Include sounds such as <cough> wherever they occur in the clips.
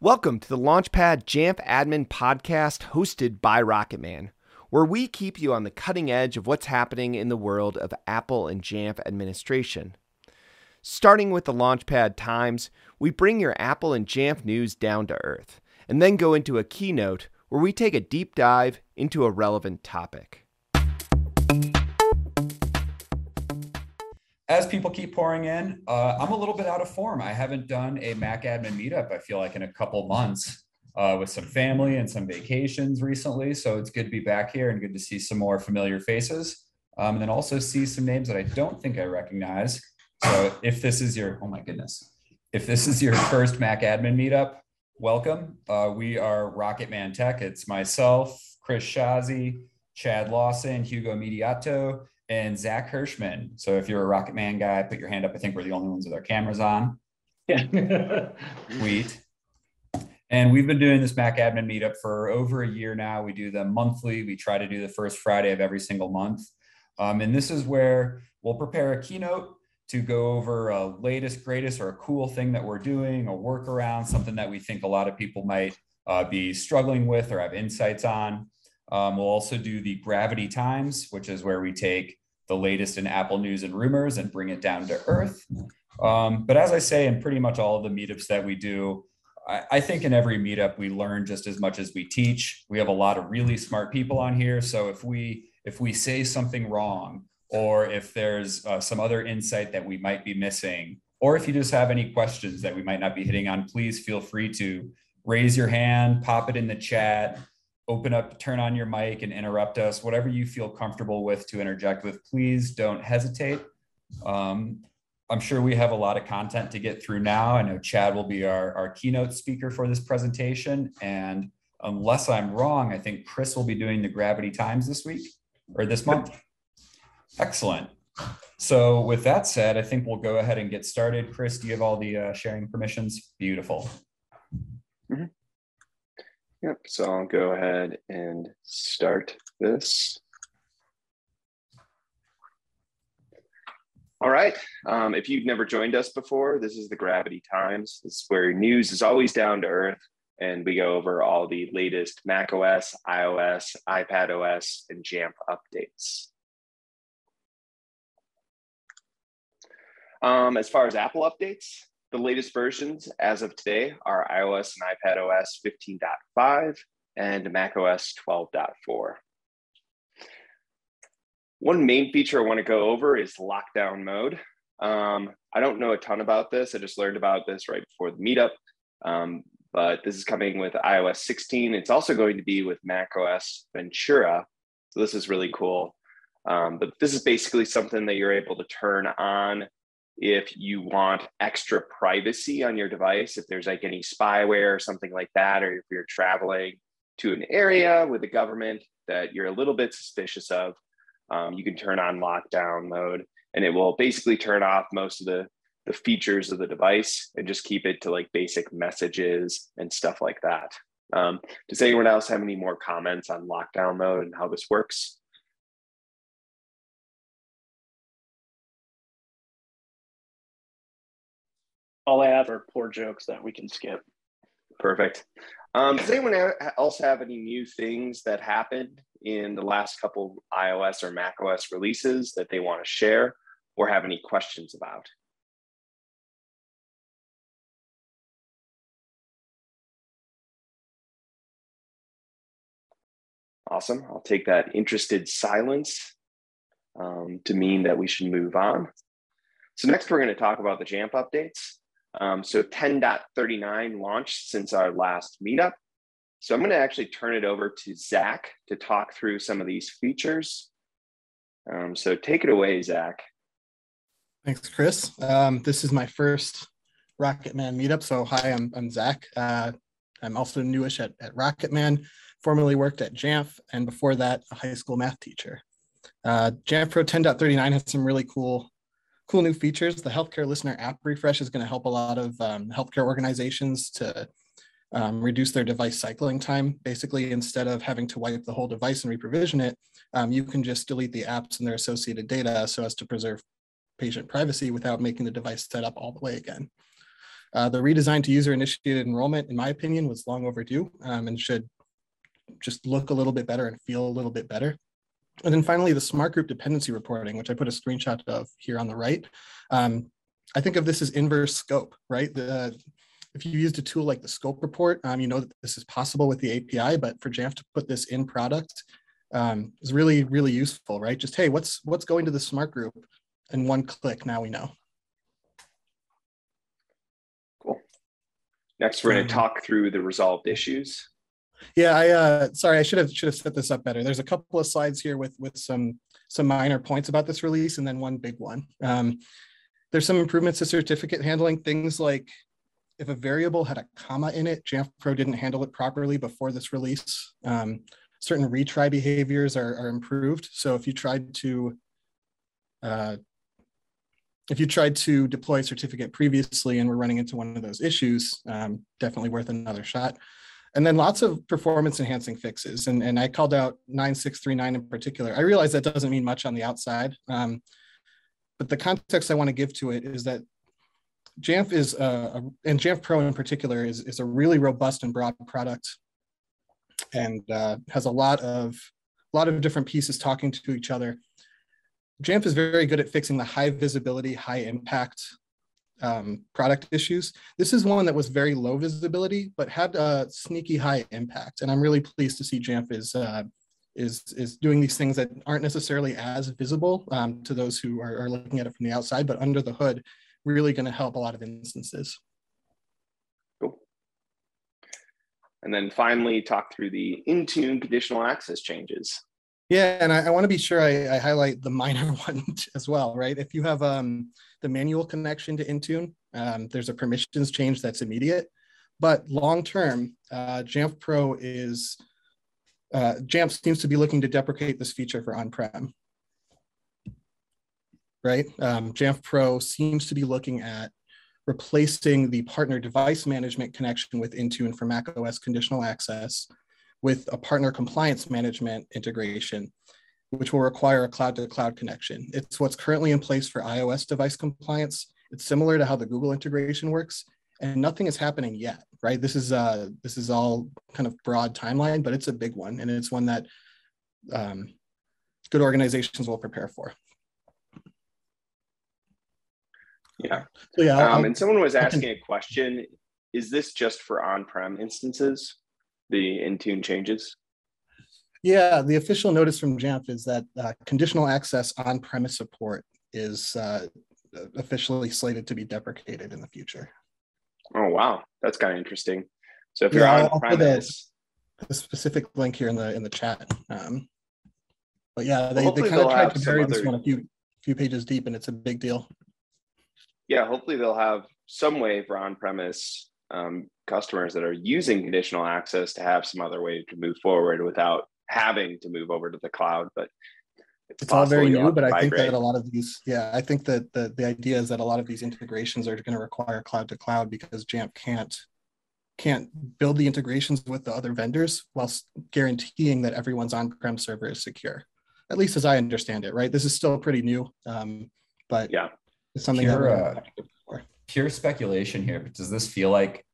Welcome to the Launchpad Jamf Admin podcast hosted by Rocketman, where we keep you on the cutting edge of what's happening in the world of Apple and Jamf administration. Starting with the Launchpad Times, we bring your Apple and Jamf news down to earth, and then go into a keynote where we take a deep dive into a relevant topic. As people keep pouring in, uh, I'm a little bit out of form. I haven't done a Mac admin meetup, I feel like, in a couple months uh, with some family and some vacations recently. So it's good to be back here and good to see some more familiar faces. Um, and then also see some names that I don't think I recognize. So if this is your, oh my goodness, if this is your first Mac admin meetup, welcome. Uh, we are Rocket Man Tech. It's myself, Chris Schasse, Chad Lawson, Hugo Mediato, and Zach Hirschman. So if you're a Rocket Man guy, put your hand up. I think we're the only ones with our cameras on. Yeah. <laughs> Sweet. And we've been doing this Mac admin meetup for over a year now. We do them monthly. We try to do the first Friday of every single month. Um, and this is where we'll prepare a keynote to go over a latest, greatest, or a cool thing that we're doing, a workaround, something that we think a lot of people might uh, be struggling with or have insights on. Um, we'll also do the Gravity Times, which is where we take the latest in Apple news and rumors and bring it down to earth. Um, but as I say, in pretty much all of the meetups that we do, I, I, think in every meetup we learn just as much as we teach. We have a lot of really smart people on here, so if we if we say something wrong, or if there's uh, some other insight that we might be missing, or if you just have any questions that we might not be hitting on, please feel free to raise your hand, pop it in the chat open up, turn on your mic and interrupt us, whatever you feel comfortable with to interject with, please don't hesitate. Um, I'm sure we have a lot of content to get through now. I know Chad will be our, our keynote speaker for this presentation. And unless I'm wrong, I think Chris will be doing the Gravity Times this week or this month. Excellent. So with that said, I think we'll go ahead and get started. Chris, do you have all the uh, sharing permissions? Beautiful. Yep, so I'll go ahead and start this. All right, um, if you've never joined us before, this is the Gravity Times. This is where news is always down to earth and we go over all the latest Mac OS, iOS, iPad OS, and Jamf updates. Um, as far as Apple updates, the latest versions as of today are iOS and iPad OS 15.5 and macOS 12.4. One main feature I want to go over is lockdown mode. Um, I don't know a ton about this. I just learned about this right before the meetup. Um, but this is coming with iOS 16. It's also going to be with macOS Ventura. So this is really cool. Um, but this is basically something that you're able to turn on if you want extra privacy on your device, if there's like any spyware or something like that, or if you're traveling to an area with the government that you're a little bit suspicious of, um, you can turn on lockdown mode and it will basically turn off most of the, the features of the device and just keep it to like basic messages and stuff like that. Um, does anyone else have any more comments on lockdown mode and how this works? All I have are poor jokes that we can skip. Perfect. Um, does anyone else have any new things that happened in the last couple iOS or macOS releases that they want to share or have any questions about? Awesome. I'll take that interested silence um, to mean that we should move on. So next we're going to talk about the Jamf updates. Um, so 10.39 launched since our last meetup. So I'm going to actually turn it over to Zach to talk through some of these features. Um, so take it away, Zach. Thanks, Chris. Um, this is my first Rocketman meetup. So hi, I'm, I'm Zach. Uh, I'm also newish at, at Rocketman, formerly worked at Jamf, and before that, a high school math teacher. Uh, Jamf Pro 10.39 has some really cool cool new features. The healthcare listener app refresh is going to help a lot of um, healthcare organizations to um, reduce their device cycling time. Basically, instead of having to wipe the whole device and reprovision it, um, you can just delete the apps and their associated data so as to preserve patient privacy without making the device set up all the way again. Uh, the redesign to user initiated enrollment, in my opinion, was long overdue um, and should just look a little bit better and feel a little bit better. And then finally, the smart group dependency reporting, which I put a screenshot of here on the right. Um, I think of this as inverse scope, right? The, if you used a tool like the scope report, um, you know that this is possible with the API, but for Jamf to put this in product um, is really, really useful, right? Just, hey, what's what's going to the smart group? And one click, now we know. Cool. Next, we're going to Um, talk through the resolved issues. Yeah, I uh sorry, I should have should have set this up better. There's a couple of slides here with with some some minor points about this release and then one big one. Um, there's some improvements to certificate handling, things like if a variable had a comma in it, Jamf Pro didn't handle it properly before this release. Um, certain retry behaviors are, are improved. So if you tried to uh, if you tried to deploy a certificate previously and were running into one of those issues, um, definitely worth another shot. And then lots of performance enhancing fixes. And, and I called out 9639 in particular. I realize that doesn't mean much on the outside. Um, but the context I want to give to it is that Jamf is, a, and Jamf Pro in particular, is, is a really robust and broad product and uh, has a lot of, a lot of different pieces talking to each other. Jamf is very good at fixing the high visibility, high impact um, product issues. This is one that was very low visibility, but had a sneaky high impact. And I'm really pleased to see Jamf is, uh, is, is doing these things that aren't necessarily as visible um, to those who are, are looking at it from the outside, but under the hood, really going to help a lot of instances. Cool. And then finally, talk through the Intune conditional access changes. Yeah, and I, I want to be sure I, I, highlight the <laughs> minor one as well, right? If you have um, the manual connection to Intune, um, there's a permissions change that's immediate. But long term, uh, Jamf Pro is, uh, Jamf seems to be looking to deprecate this feature for on-prem, right? Um, Jamf Pro seems to be looking at replacing the partner device management connection with Intune for macOS conditional access with a partner compliance management integration, which will require a cloud to cloud connection. It's what's currently in place for iOS device compliance. It's similar to how the Google integration works and nothing is happening yet, right? This is uh, this is all kind of broad timeline, but it's a big one. And it's one that um, good organizations will prepare for. Yeah. So yeah. Um, and someone was asking a question, is this just for on-prem instances? The Intune changes? Yeah, the official notice from Jamf is that uh, conditional access on-premise support is uh, officially slated to be deprecated in the future. Oh wow, that's kind of interesting. So if you're Yeah, on premise, A specific link here in the in the chat. Um, but yeah, they, they kind of tried to bury this other- one a few few pages deep, and it's a big deal. yeah, hopefully they'll have some way for on-premise um, customers that are using conditional access to have some other way to move forward without having to move over to the cloud. But It's all very new, but I think that a lot of these, yeah, I think that the the idea is that a lot of these integrations are going to require cloud to cloud because Jamf can't can't build the integrations with the other vendors whilst guaranteeing that everyone's on-prem server is secure. At least as I understand it, right? This is still pretty new, um, but yeah, it's something Pure, that uh, Pure speculation here, but does this feel like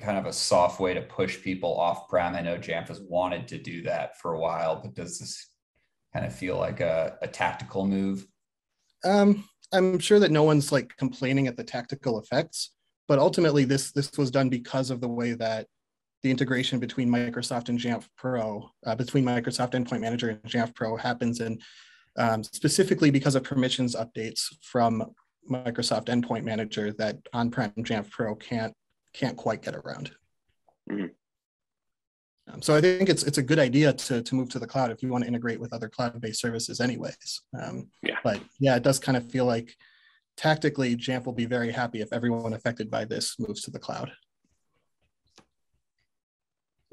kind of a soft way to push people off prem? I know Jamf has wanted to do that for a while, but does this kind of feel like a, a tactical move? Um, I'm sure that no one's like complaining at the tactical effects, but ultimately this this was done because of the way that the integration between Microsoft and Jamf Pro, uh, between Microsoft Endpoint Manager and Jamf Pro happens, and um, specifically because of permissions updates from Microsoft Endpoint Manager that on-prem Jamf Pro can't can't quite get around. Mhm. Um, so I think it's it's a good idea to to move to the cloud if you want to integrate with other cloud-based services, anyways. Um, Yeah. But yeah, it does kind of feel like tactically Jamf will be very happy if everyone affected by this moves to the cloud.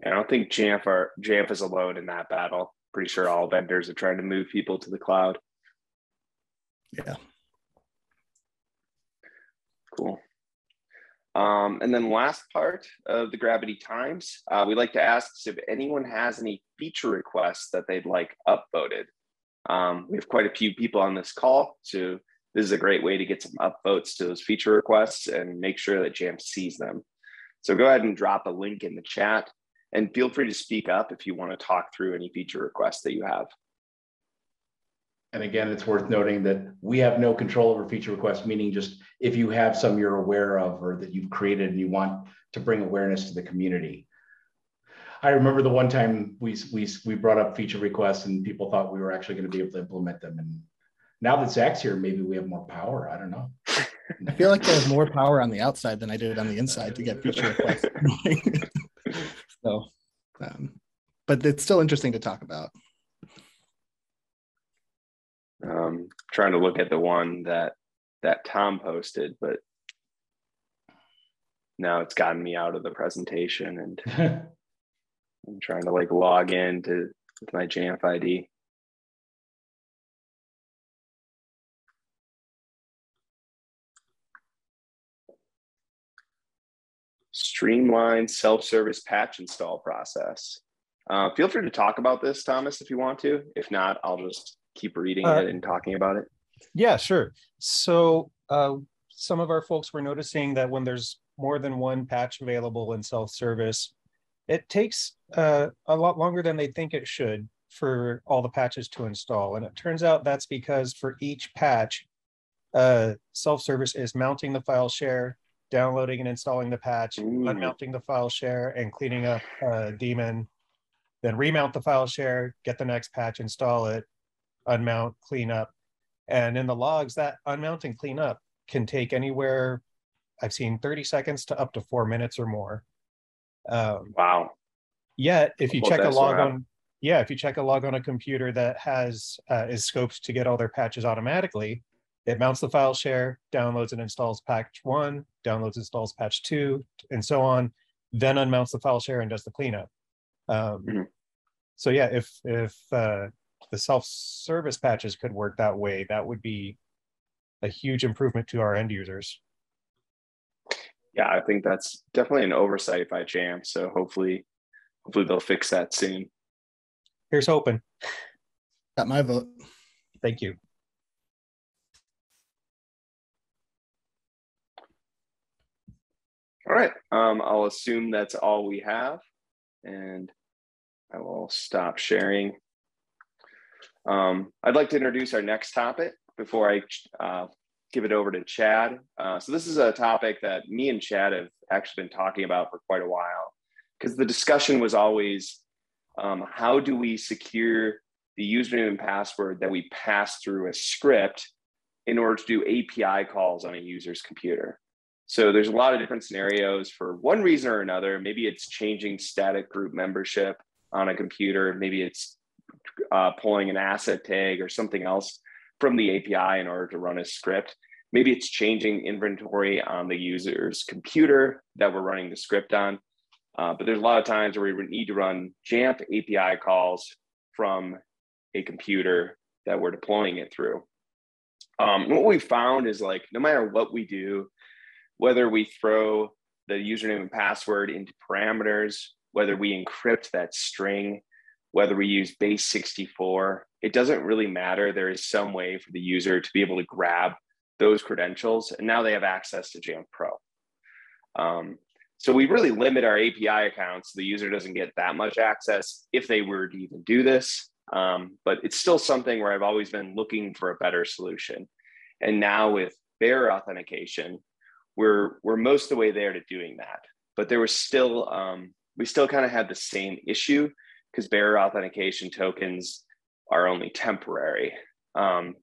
I don't think Jamf are Jamf is alone in that battle. Pretty sure all vendors are trying to move people to the cloud. Yeah. Cool. Um, and then last part of the Gravity Times, uh, we like to ask if anyone has any feature requests that they'd like upvoted. Um, we have quite a few people on this call, so this is a great way to get some upvotes to those feature requests and make sure that Jamf sees them. So go ahead and drop a link in the chat and feel free to speak up if you want to talk through any feature requests that you have. And again, it's worth noting that we have no control over feature requests, meaning just if you have some you're aware of or that you've created and you want to bring awareness to the community. I remember the one time we, we, we brought up feature requests and people thought we were actually going to be able to implement them. And now that Zach's here, maybe we have more power. I don't know. <laughs> I feel like I have more power on the outside than I did on the inside to get feature requests. <laughs> so, um, but it's still interesting to talk about. Um, trying to look at the one that that Tom posted, but now it's gotten me out of the presentation and <laughs> I'm trying to like log in to with my Jamf ID. Streamline self-service patch install process. Uh, feel free to talk about this, Thomas, if you want to. If not, I'll just keep reading uh, it and talking about it. Yeah, sure. So uh, some of our folks were noticing that when there's more than one patch available in self-service, it takes uh, a lot longer than they think it should for all the patches to install. And it turns out that's because for each patch, uh, self-service is mounting the file share, downloading and installing the patch, Ooh. unmounting the file share and cleaning up a daemon, then remount the file share, get the next patch, install it, unmount, clean up. And in the logs, that unmount and clean up can take anywhere, I've seen 30 seconds to up to four minutes or more. Um, wow. Yet, if you check a log on, yeah, if you check a log on a computer that has uh, is scoped to get all their patches automatically, it mounts the file share, downloads and installs patch one, downloads installs patch two, and so on. Then unmounts the file share and does the cleanup. Um, mm-hmm. So yeah, if if uh, the self-service patches could work that way, that would be a huge improvement to our end users yeah, I think that's definitely an oversight by Jamf. So hopefully, hopefully they'll fix that soon. Here's hoping. Got my vote. Thank you. All right. Um, I'll assume that's all we have, and I will stop sharing. Um, I'd like to introduce our next topic before I uh, give it over to Chad. Uh, so this is a topic that me and Chad have actually been talking about for quite a while because the discussion was always um, how do we secure the username and password that we pass through a script in order to do API calls on a user's computer. So there's a lot of different scenarios for one reason or another. Maybe it's changing static group membership on a computer. Maybe it's uh, pulling an asset tag or something else from the API in order to run a script. Maybe it's changing inventory on the user's computer that we're running the script on. Uh, but there's a lot of times where we need to run Jamf API calls from a computer that we're deploying it through. Um, what we found is like no matter what we do, whether we throw the username and password into parameters, whether we encrypt that string, whether we use base 64 it doesn't really matter. There is some way for the user to be able to grab those credentials and now they have access to jamf pro. Um, so we really limit our api accounts the user doesn't get that much access if they were to even do this. Um, but it's still something where i've always been looking for a better solution. And now with bearer authentication we're we're most of the way there to doing that. But there was still um, we still kind of had the same issue because bearer authentication tokens are only temporary. Um,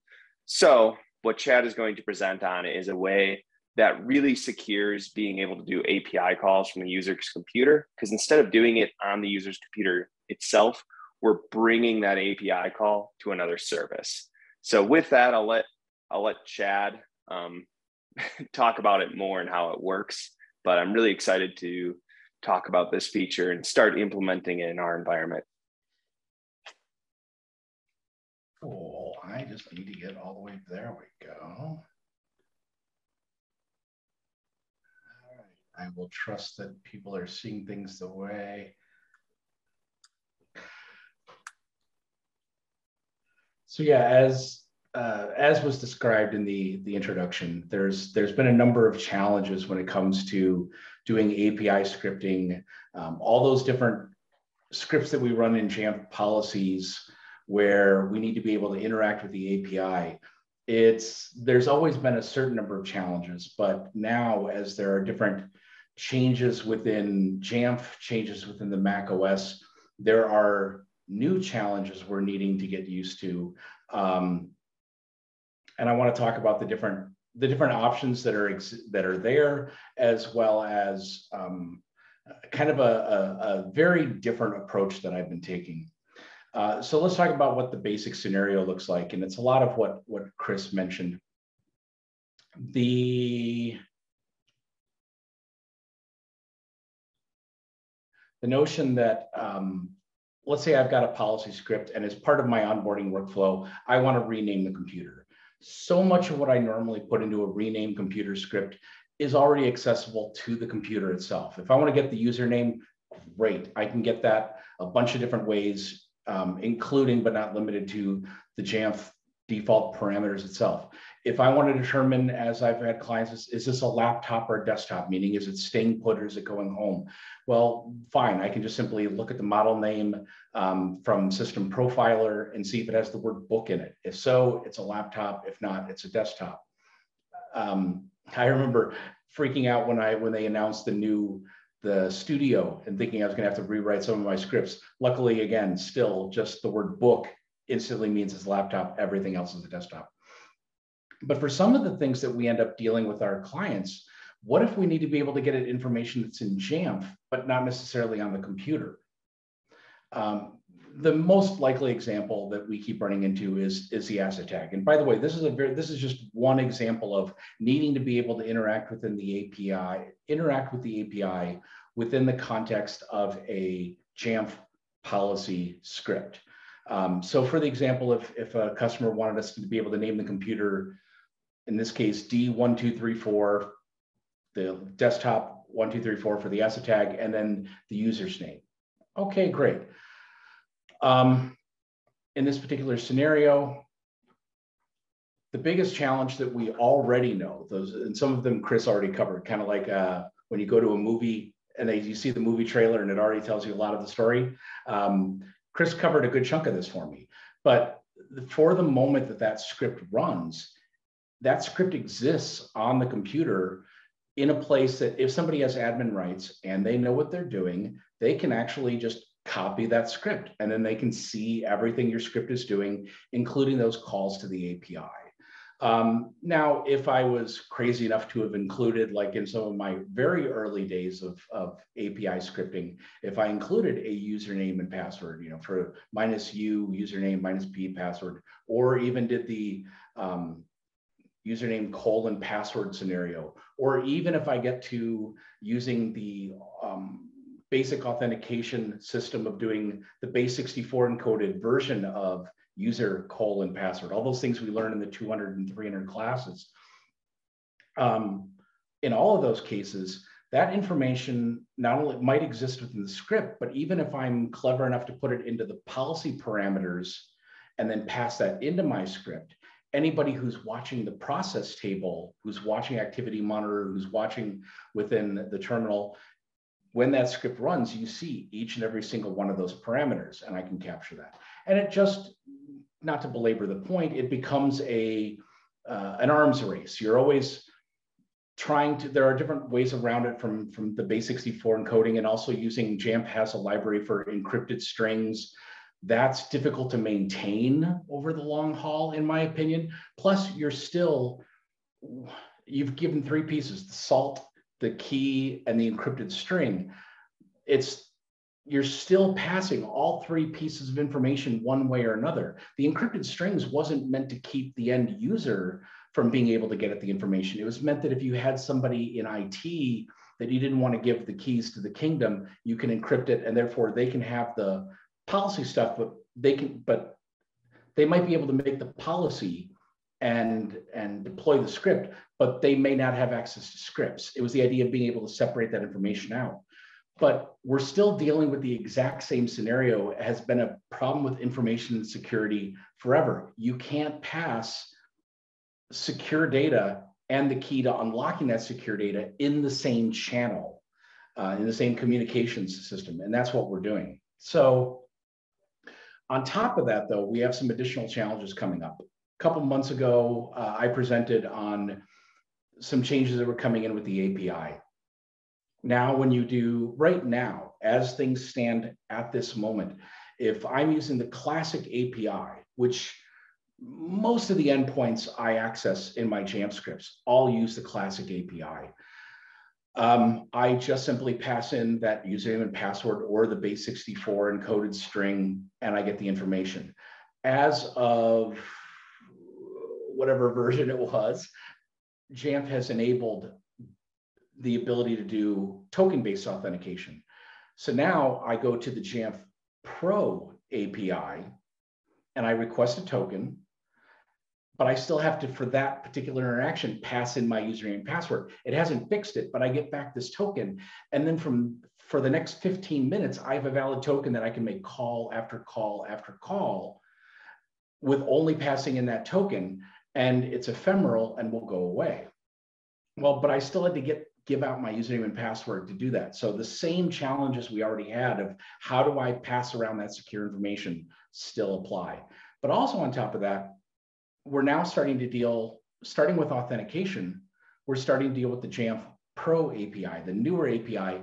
so what Chad is going to present on is a way that really secures being able to do API calls from the user's computer. Because instead of doing it on the user's computer itself, we're bringing that API call to another service. So with that, I'll let I'll let Chad um, <laughs> talk about it more and how it works. But I'm really excited to talk about this feature and start implementing it in our environment. Cool. I just need to get all the way. There we go. All right. I will trust that people are seeing things the way. So yeah, as uh, as was described in the the introduction, there's there's been a number of challenges when it comes to doing API scripting, um, all those different scripts that we run in Jamf policies where we need to be able to interact with the API. It's there's always been a certain number of challenges, but now as there are different changes within Jamf, changes within the Mac OS, there are new challenges we're needing to get used to. Um, and I want to talk about the different the different options that are that are there, as well as um, kind of a, a, a, very different approach that I've been taking. Uh, so let's talk about what the basic scenario looks like, and it's a lot of what what Chris mentioned. The the notion that um, let's say I've got a policy script and as part of my onboarding workflow, I want to rename the computer. So much of what I normally put into a rename computer script is already accessible to the computer itself. If I want to get the username, great. I can get that a bunch of different ways, um, including but not limited to the Jamf default parameters itself. If I want to determine, as I've had clients, is, is, this a laptop or a desktop? Meaning, is it staying put or is it going home? Well, fine. I can just simply look at the model name um, from System Profiler and see if it has the word book in it. If so, it's a laptop. If not, it's a desktop. Um, I remember freaking out when I when they announced the new the studio and thinking I was going to have to rewrite some of my scripts. Luckily, again, still just the word book instantly means it's laptop. Everything else is a desktop. But for some of the things that we end up dealing with our clients, what if we need to be able to get it information that's in Jamf, but not necessarily on the computer? Um, the most likely example that we keep running into is, is the asset tag. And by the way, this is a very, this is just one example of needing to be able to interact within the API, interact with the API within the context of a Jamf policy script. Um, so for the example, if, if a customer wanted us to be able to name the computer, in this case, D1234, the desktop 1234 for the asset tag, and then the user's name. Okay, great. Um, in this particular scenario, the biggest challenge that we already know, those and some of them Chris already covered, kind of like uh, when you go to a movie and they, you see the movie trailer and it already tells you a lot of the story. Um, Chris covered a good chunk of this for me, but for the moment that that script runs, that script exists on the computer in a place that if somebody has admin rights and they know what they're doing, they can actually just copy that script and then they can see everything your script is doing, including those calls to the API. Um, now, if I was crazy enough to have included, like in some of my very early days of, of API scripting, if I included a username and password, you know, for minus U username, minus P password, or even did the um, username colon password scenario, or even if I get to using the um, basic authentication system of doing the base 64 encoded version of user colon password, all those things we learn in the 200 and 300 classes. Um, in all of those cases, that information not only might exist within the script, but even if I'm clever enough to put it into the policy parameters and then pass that into my script, anybody who's watching the process table, who's watching activity monitor, who's watching within the terminal, when that script runs, you see each and every single one of those parameters, and I can capture that. And it just not to belabor the point, it becomes a uh, an arms race. You're always trying to. There are different ways around it from from the base 64 encoding, and also using Jamf has a library for encrypted strings. That's difficult to maintain over the long haul, in my opinion. Plus, you're still you've given three pieces: the salt, the key, and the encrypted string. It's you're still passing all three pieces of information one way or another. The encrypted strings wasn't meant to keep the end user from being able to get at the information. It was meant that if you had somebody in IT that you didn't want to give the keys to the kingdom, you can encrypt it and therefore they can have the policy stuff, but they can, but they might be able to make the policy and and deploy the script, but they may not have access to scripts. It was the idea of being able to separate that information out. but we're still dealing with the exact same scenario. It has been a problem with information security forever. You can't pass secure data and the key to unlocking that secure data in the same channel, uh, in the same communications system. And that's what we're doing. So on top of that, though, we have some additional challenges coming up. A couple months ago, uh, I presented on some changes that were coming in with the API. Now, when you do right now, as things stand at this moment, if I'm using the classic API, which most of the endpoints I access in my Jamf scripts all use the classic API. Um, I just simply pass in that username and password or the base 64 encoded string, and I get the information. As of whatever <laughs> version it was, Jamf has enabled the ability to do token-based authentication. So now I go to the Jamf Pro API and I request a token but I still have to, for that particular interaction, pass in my username and password. It hasn't fixed it, but I get back this token. And then from for the next 15 minutes, I have a valid token that I can make call after call after call with only passing in that token. And it's ephemeral and will go away. Well, but I still had to get give out my username and password to do that. So the same challenges we already had of how do I pass around that secure information still apply. But also on top of that, we're now starting to deal, starting with authentication, we're starting to deal with the Jamf Pro API, the newer API,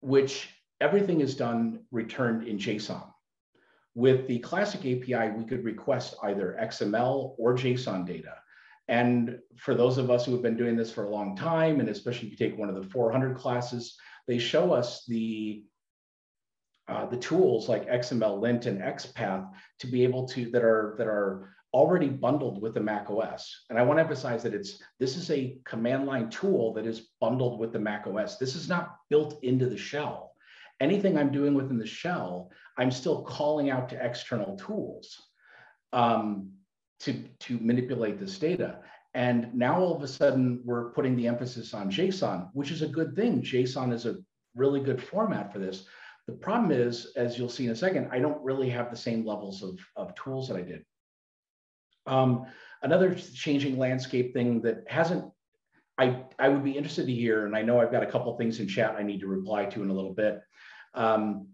which everything is done returned in JSON. With the classic API, we could request either XML or JSON data. And for those of us who have been doing this for a long time, and especially if you take one of the 400 classes, they show us the uh, the tools like XML lint and XPath to be able to that are that are already bundled with the Mac OS. And I want to emphasize that it's this is a command line tool that is bundled with the Mac OS. This is not built into the shell. Anything I'm doing within the shell, I'm still calling out to external tools um, to, to manipulate this data. And now all of a sudden we're putting the emphasis on JSON, which is a good thing. JSON is a really good format for this. The problem is, as you'll see in a second, I don't really have the same levels of, of tools that I did. Um, another changing landscape thing that hasn't, I, I would be interested to hear, and I know I've got a couple things in chat I need to reply to in a little bit. Um,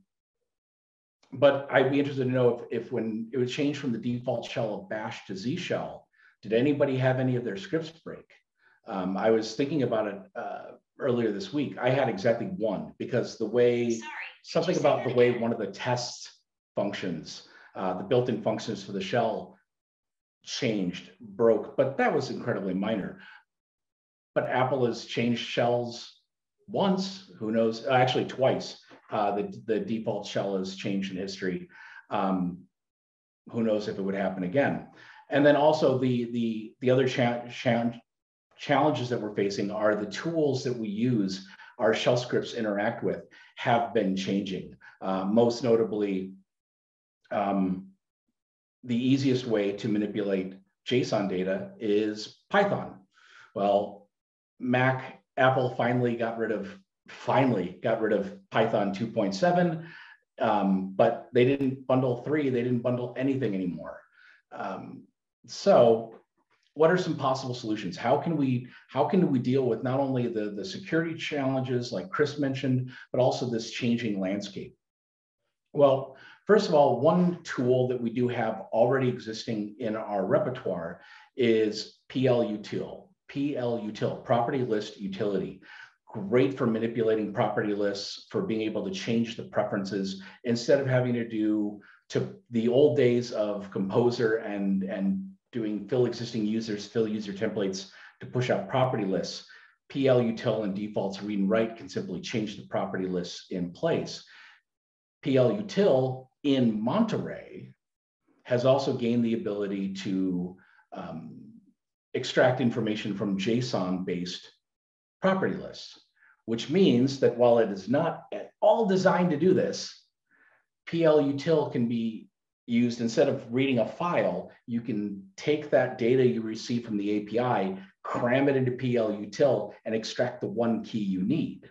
but I'd be interested to know if, if when it was changed from the default shell of bash to Z shell, did anybody have any of their scripts break? Um, I was thinking about it uh, earlier this week. I had exactly one because the way Sorry, something about the way one of the test functions, uh, the built-in functions for the shell changed, broke, but that was incredibly minor. But Apple has changed shells once, who knows, uh, actually twice. Uh, the, the default shell has changed in history. Um, who knows if it would happen again. And then also the, the, the other cha cha challenges that we're facing are the tools that we use, our shell scripts interact with, have been changing. Uh, most notably, um, the easiest way to manipulate JSON data is Python. Well, Mac, Apple finally got rid of finally got rid of Python 2.7, um, but they didn't bundle three. They didn't bundle anything anymore. Um, so, what are some possible solutions? How can we how can we deal with not only the the security challenges like Chris mentioned, but also this changing landscape? Well, First of all, one tool that we do have already existing in our repertoire is PL Util, PL Util, Property List Utility. Great for manipulating property lists, for being able to change the preferences instead of having to do to the old days of Composer and, and doing fill existing users, fill user templates to push out property lists. PLUtil and defaults read and write can simply change the property lists in place. PL util in Monterey has also gained the ability to um, extract information from JSON based property lists, which means that while it is not at all designed to do this, PL util can be used instead of reading a file, you can take that data you receive from the API, cram it into PL util, and extract the one key you need.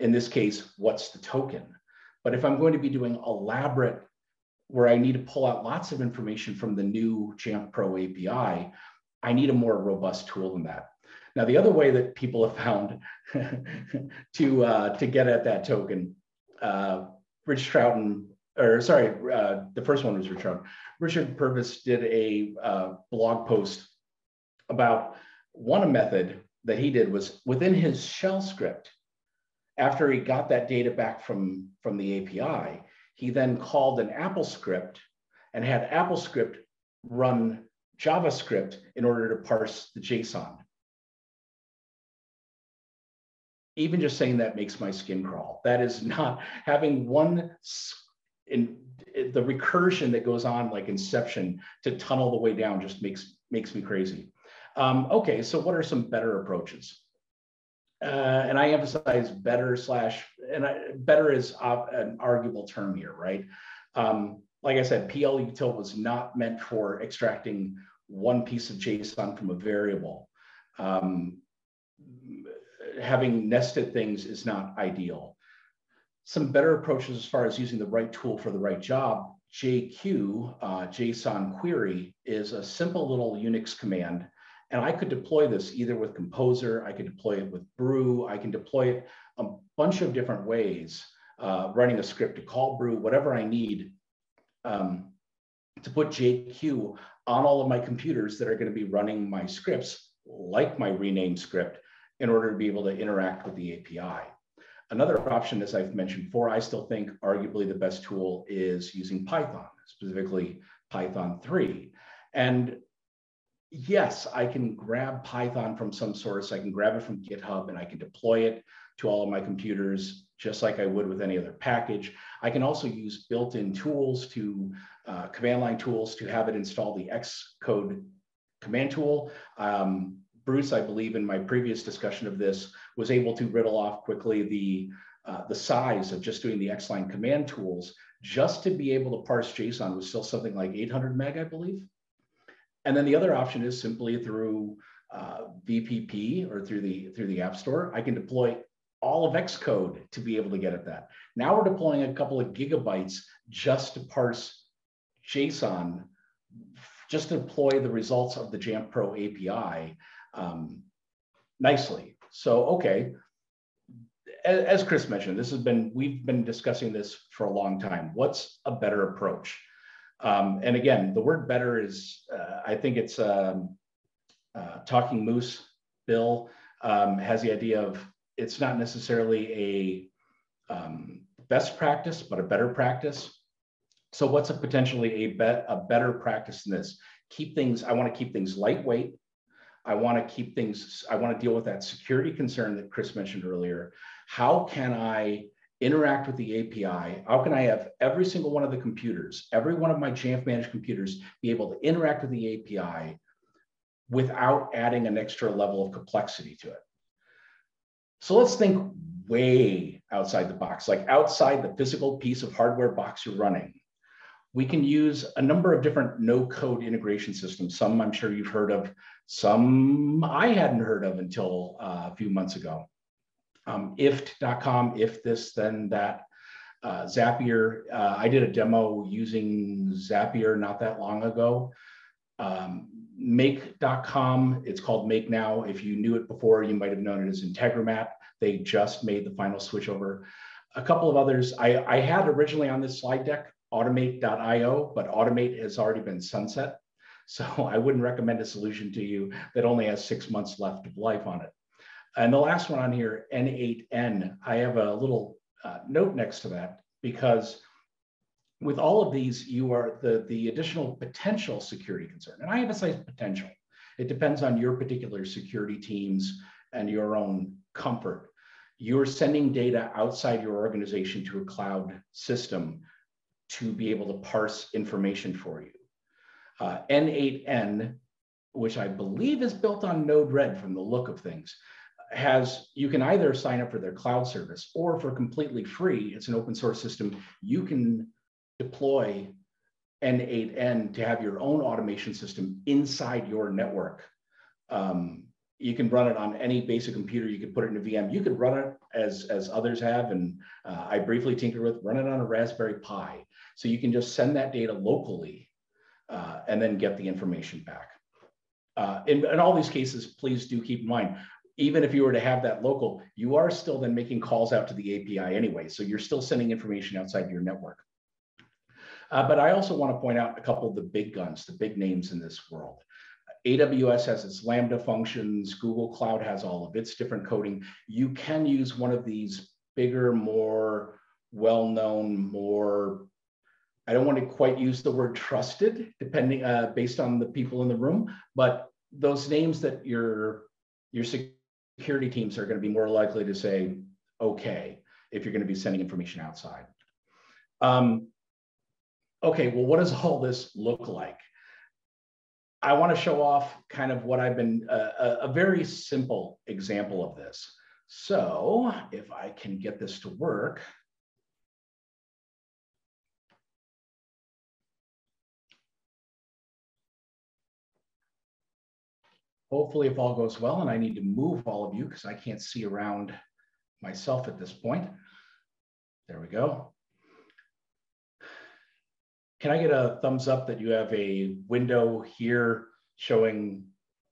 in this case, what's the token? But if I'm going to be doing elaborate, where I need to pull out lots of information from the new Jamf Pro API, I need a more robust tool than that. Now, the other way that people have found <laughs> to uh, to get at that token, uh, Rich Trouton, or sorry, uh, the first one was Rich Trouton. Richard Purves did a uh, blog post about one method that he did was within his shell script. After he got that data back from from the API, he then called an Apple script and had Apple script run JavaScript in order to parse the JSON. Even just saying that makes my skin crawl. That is not having one in the recursion that goes on like Inception to tunnel the way down just makes makes me crazy. Um, okay, so what are some better approaches? Uh, and I emphasize better slash, and I, better is an arguable term here, right? Um, like I said, PL util was not meant for extracting one piece of JSON from a variable. Um, having nested things is not ideal. Some better approaches as far as using the right tool for the right job. JQ, uh, JSON query, is a simple little Unix command. And I could deploy this either with Composer, I could deploy it with Brew, I can deploy it a bunch of different ways, uh, running a script to call Brew, whatever I need um, to put JQ on all of my computers that are going to be running my scripts, like my rename script, in order to be able to interact with the API. Another option, as I've mentioned before, I still think arguably the best tool is using Python, specifically Python 3. And yes, I can grab Python from some source. I can grab it from GitHub and I can deploy it to all of my computers just like I would with any other package. I can also use built-in tools to uh, command line tools to have it install the Xcode command tool. Um, Bruce, I believe in my previous discussion of this, was able to riddle off quickly the, uh, the size of just doing the Xline command tools just to be able to parse JSON was still something like 800 meg, I believe. And then the other option is simply through uh, VPP or through the through the App Store. I can deploy all of Xcode to be able to get at that. Now we're deploying a couple of gigabytes just to parse JSON, just to deploy the results of the Jamf Pro API um, nicely. So, okay, as Chris mentioned, this has been, we've been discussing this for a long time. What's a better approach? Um, and again, the word better is, uh, I think it's um, uh, Talking Moose, Bill, um, has the idea of it's not necessarily a um, best practice, but a better practice. So what's a potentially a, bet, a better practice than this? Keep things, I wanna keep things lightweight. I wanna keep things, I wanna deal with that security concern that Chris mentioned earlier. How can I interact with the API? How can I have every single one of the computers, every one of my Jamf managed computers be able to interact with the API without adding an extra level of complexity to it? So let's think way outside the box, like outside the physical piece of hardware box you're running. We can use a number of different no code integration systems. Some I'm sure you've heard of, some I hadn't heard of until uh, a few months ago. Um, ift.com, if this, then that. Uh, Zapier, uh, I did a demo using Zapier not that long ago. Um, make.com, it's called Make Now. If you knew it before, you might have known it as Integromat. They just made the final switch over. A couple of others, I, I had originally on this slide deck, automate.io, but automate has already been sunset. So <laughs> I wouldn't recommend a solution to you that only has six months left of life on it. And the last one on here, N8N, I have a little uh, note next to that because with all of these, you are the, the additional potential security concern. And I emphasize potential. It depends on your particular security teams and your own comfort. You're sending data outside your organization to a cloud system to be able to parse information for you. Uh, N8N, which I believe is built on Node-RED from the look of things, has you can either sign up for their cloud service or for completely free, it's an open source system, you can deploy N8N to have your own automation system inside your network. Um, you can run it on any basic computer. You could put it in a VM. You could run it as, as others have, and uh, I briefly tinkered with, run it on a Raspberry Pi. So you can just send that data locally uh, and then get the information back. Uh, in, in all these cases, please do keep in mind, even if you were to have that local, you are still then making calls out to the API anyway. So you're still sending information outside your network. Uh, but I also want to point out a couple of the big guns, the big names in this world. AWS has its Lambda functions. Google Cloud has all of its different coding. You can use one of these bigger, more well-known, more I don't want to quite use the word trusted, depending uh, based on the people in the room, but those names that your your security teams are going to be more likely to say okay if you're going to be sending information outside. Um, okay, well, what does all this look like? I want to show off kind of what I've been, uh, a, a very simple example of this. So if I can get this to work, hopefully if all goes well and I need to move all of you because I can't see around myself at this point. There we go. Can I get a thumbs up that you have a window here showing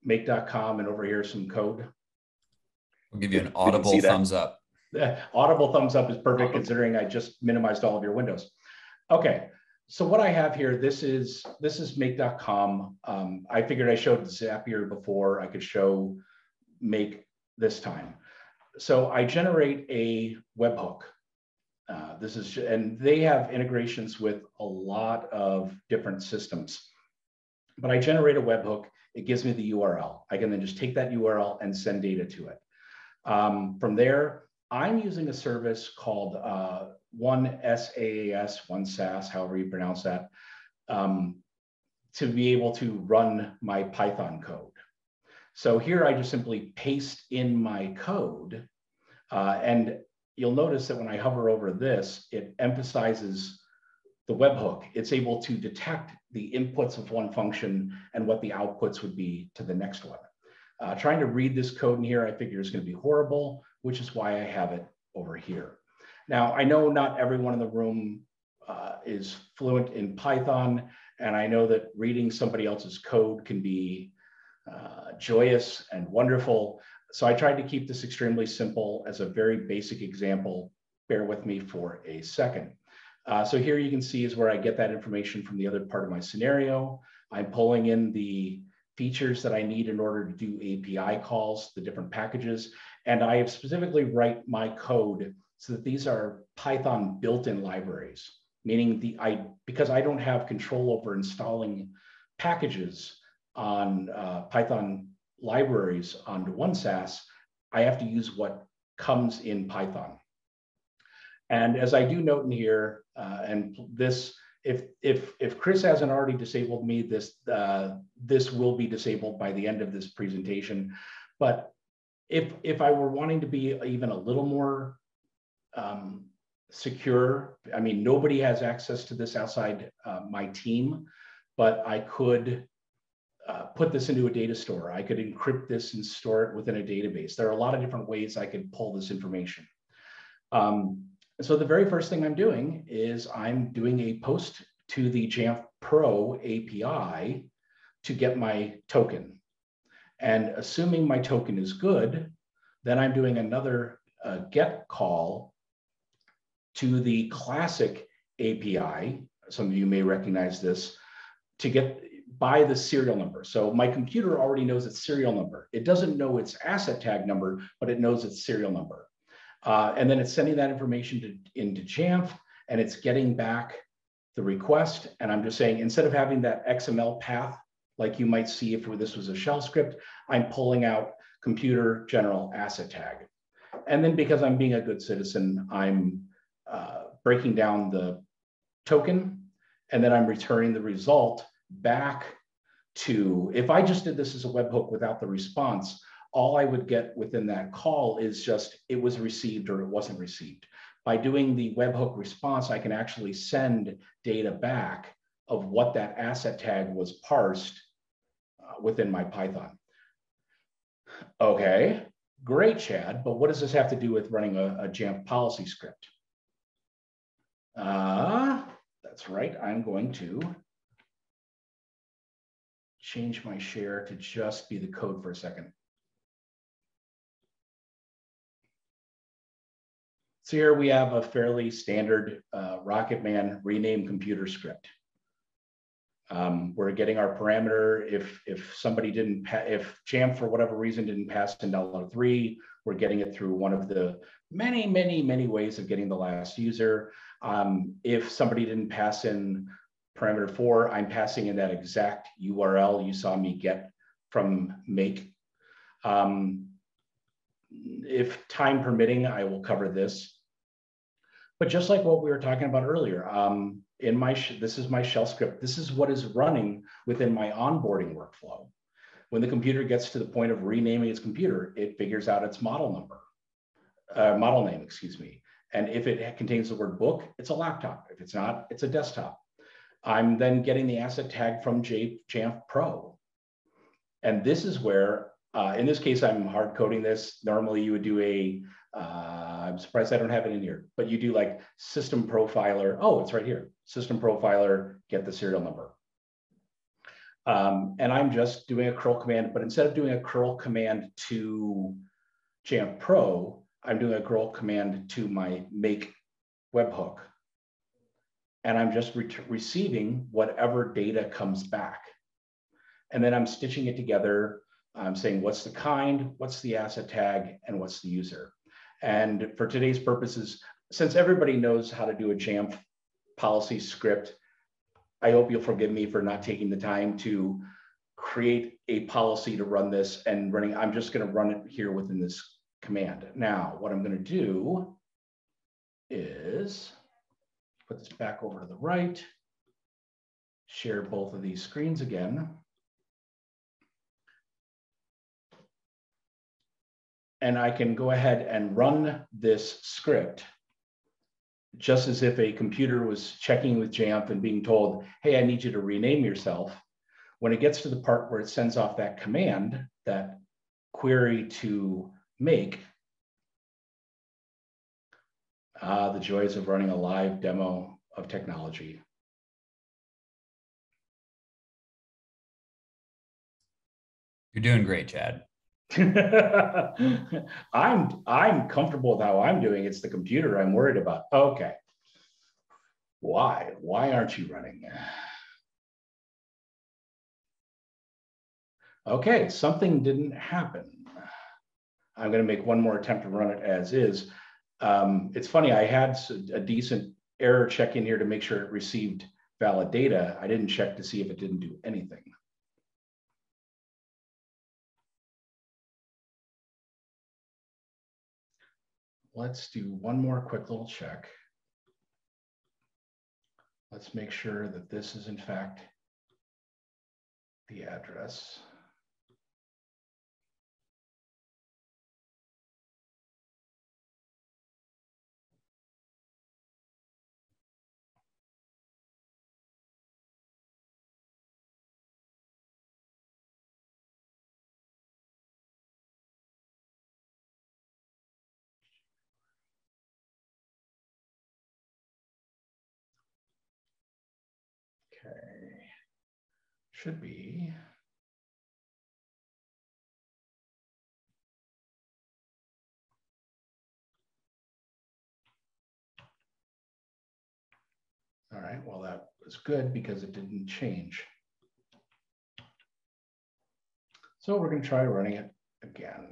make.com and over here some code? We'll give you an audible thumbs up. <laughs> audible thumbs up is perfect considering I just minimized all of your windows. Okay, so what I have here, this is this is make.com. Um, I figured I showed Zapier before. I could show make this time. So I generate a webhook uh, this is, and they have integrations with a lot of different systems. But I generate a webhook, it gives me the URL. I can then just take that URL and send data to it. Um, from there, I'm using a service called uh, One SaaS, One SaaS, however you pronounce that, um, to be able to run my Python code. So here I just simply paste in my code uh, and you'll notice that when I hover over this, it emphasizes the webhook. It's able to detect the inputs of one function and what the outputs would be to the next one. Uh, trying to read this code in here, I figure is going to be horrible, which is why I have it over here. Now, I know not everyone in the room uh, is fluent in Python, and I know that reading somebody else's code can be uh, joyous and wonderful. So I tried to keep this extremely simple as a very basic example. Bear with me for a second. Uh, so here you can see is where I get that information from the other part of my scenario. I'm pulling in the features that I need in order to do API calls, the different packages. And I have specifically write my code so that these are Python built-in libraries, meaning the I because I don't have control over installing packages on uh, Python libraries onto OneSAS, I have to use what comes in Python. And as I do note in here, uh, and this, if if if Chris hasn't already disabled me, this uh, this will be disabled by the end of this presentation. But if if I were wanting to be even a little more um, secure, I mean, nobody has access to this outside uh, my team, but I could uh, put this into a data store. I could encrypt this and store it within a database. There are a lot of different ways I could pull this information. Um, so the very first thing I'm doing is I'm doing a post to the Jamf Pro API to get my token. And assuming my token is good, then I'm doing another uh, get call to the classic API. Some of you may recognize this to get by the serial number. So my computer already knows its serial number. It doesn't know its asset tag number, but it knows its serial number. Uh, and then it's sending that information to, into Jamf and it's getting back the request. And I'm just saying, instead of having that XML path, like you might see if this was a shell script, I'm pulling out computer general asset tag. And then because I'm being a good citizen, I'm uh, breaking down the token and then I'm returning the result back to, if I just did this as a webhook without the response, all I would get within that call is just it was received or it wasn't received. By doing the webhook response, I can actually send data back of what that asset tag was parsed uh, within my Python. Okay, great, Chad, but what does this have to do with running a, a Jamf policy script? Uh, that's right, I'm going to change my share to just be the code for a second. So here we have a fairly standard uh, Rocketman rename computer script. Um, we're getting our parameter. If if somebody didn't, if Jamf for whatever reason didn't pass in download three, we're getting it through one of the many, many, many ways of getting the last user. Um, if somebody didn't pass in parameter four, I'm passing in that exact URL you saw me get from make. Um, if time permitting, I will cover this. But just like what we were talking about earlier, um, in my, this is my shell script. This is what is running within my onboarding workflow. When the computer gets to the point of renaming its computer, it figures out its model number, uh, model name, excuse me. And if it contains the word book, it's a laptop. If it's not, it's a desktop. I'm then getting the asset tag from J Jamf Pro. And this is where, uh, in this case, I'm hard coding this. Normally you would do a uh, I'm surprised I don't have it in here, but you do like system profiler. Oh, it's right here. System profiler, get the serial number. Um, and I'm just doing a curl command, but instead of doing a curl command to Jamf Pro, I'm doing a curl command to my make webhook. And I'm just re receiving whatever data comes back. And then I'm stitching it together. I'm saying what's the kind, what's the asset tag, and what's the user. And for today's purposes, since everybody knows how to do a Jamf policy script, I hope you'll forgive me for not taking the time to create a policy to run this and running. I'm just going to run it here within this command. Now, what I'm going to do is put this back over to the right, share both of these screens again. and I can go ahead and run this script just as if a computer was checking with Jamf and being told, hey, I need you to rename yourself. When it gets to the part where it sends off that command, that query to make, ah, the joys of running a live demo of technology. You're doing great, Chad. <laughs> I'm I'm comfortable with how I'm doing. It's the computer I'm worried about. Okay. Why? Why aren't you running? Okay, something didn't happen. I'm going to make one more attempt to run it as is. Um, it's funny, I had a decent error check in here to make sure it received valid data. I didn't check to see if it didn't do anything. let's do one more quick little check. Let's make sure that this is in fact the address. Should be. All right, well, that was good because it didn't change. So we're going to try running it again.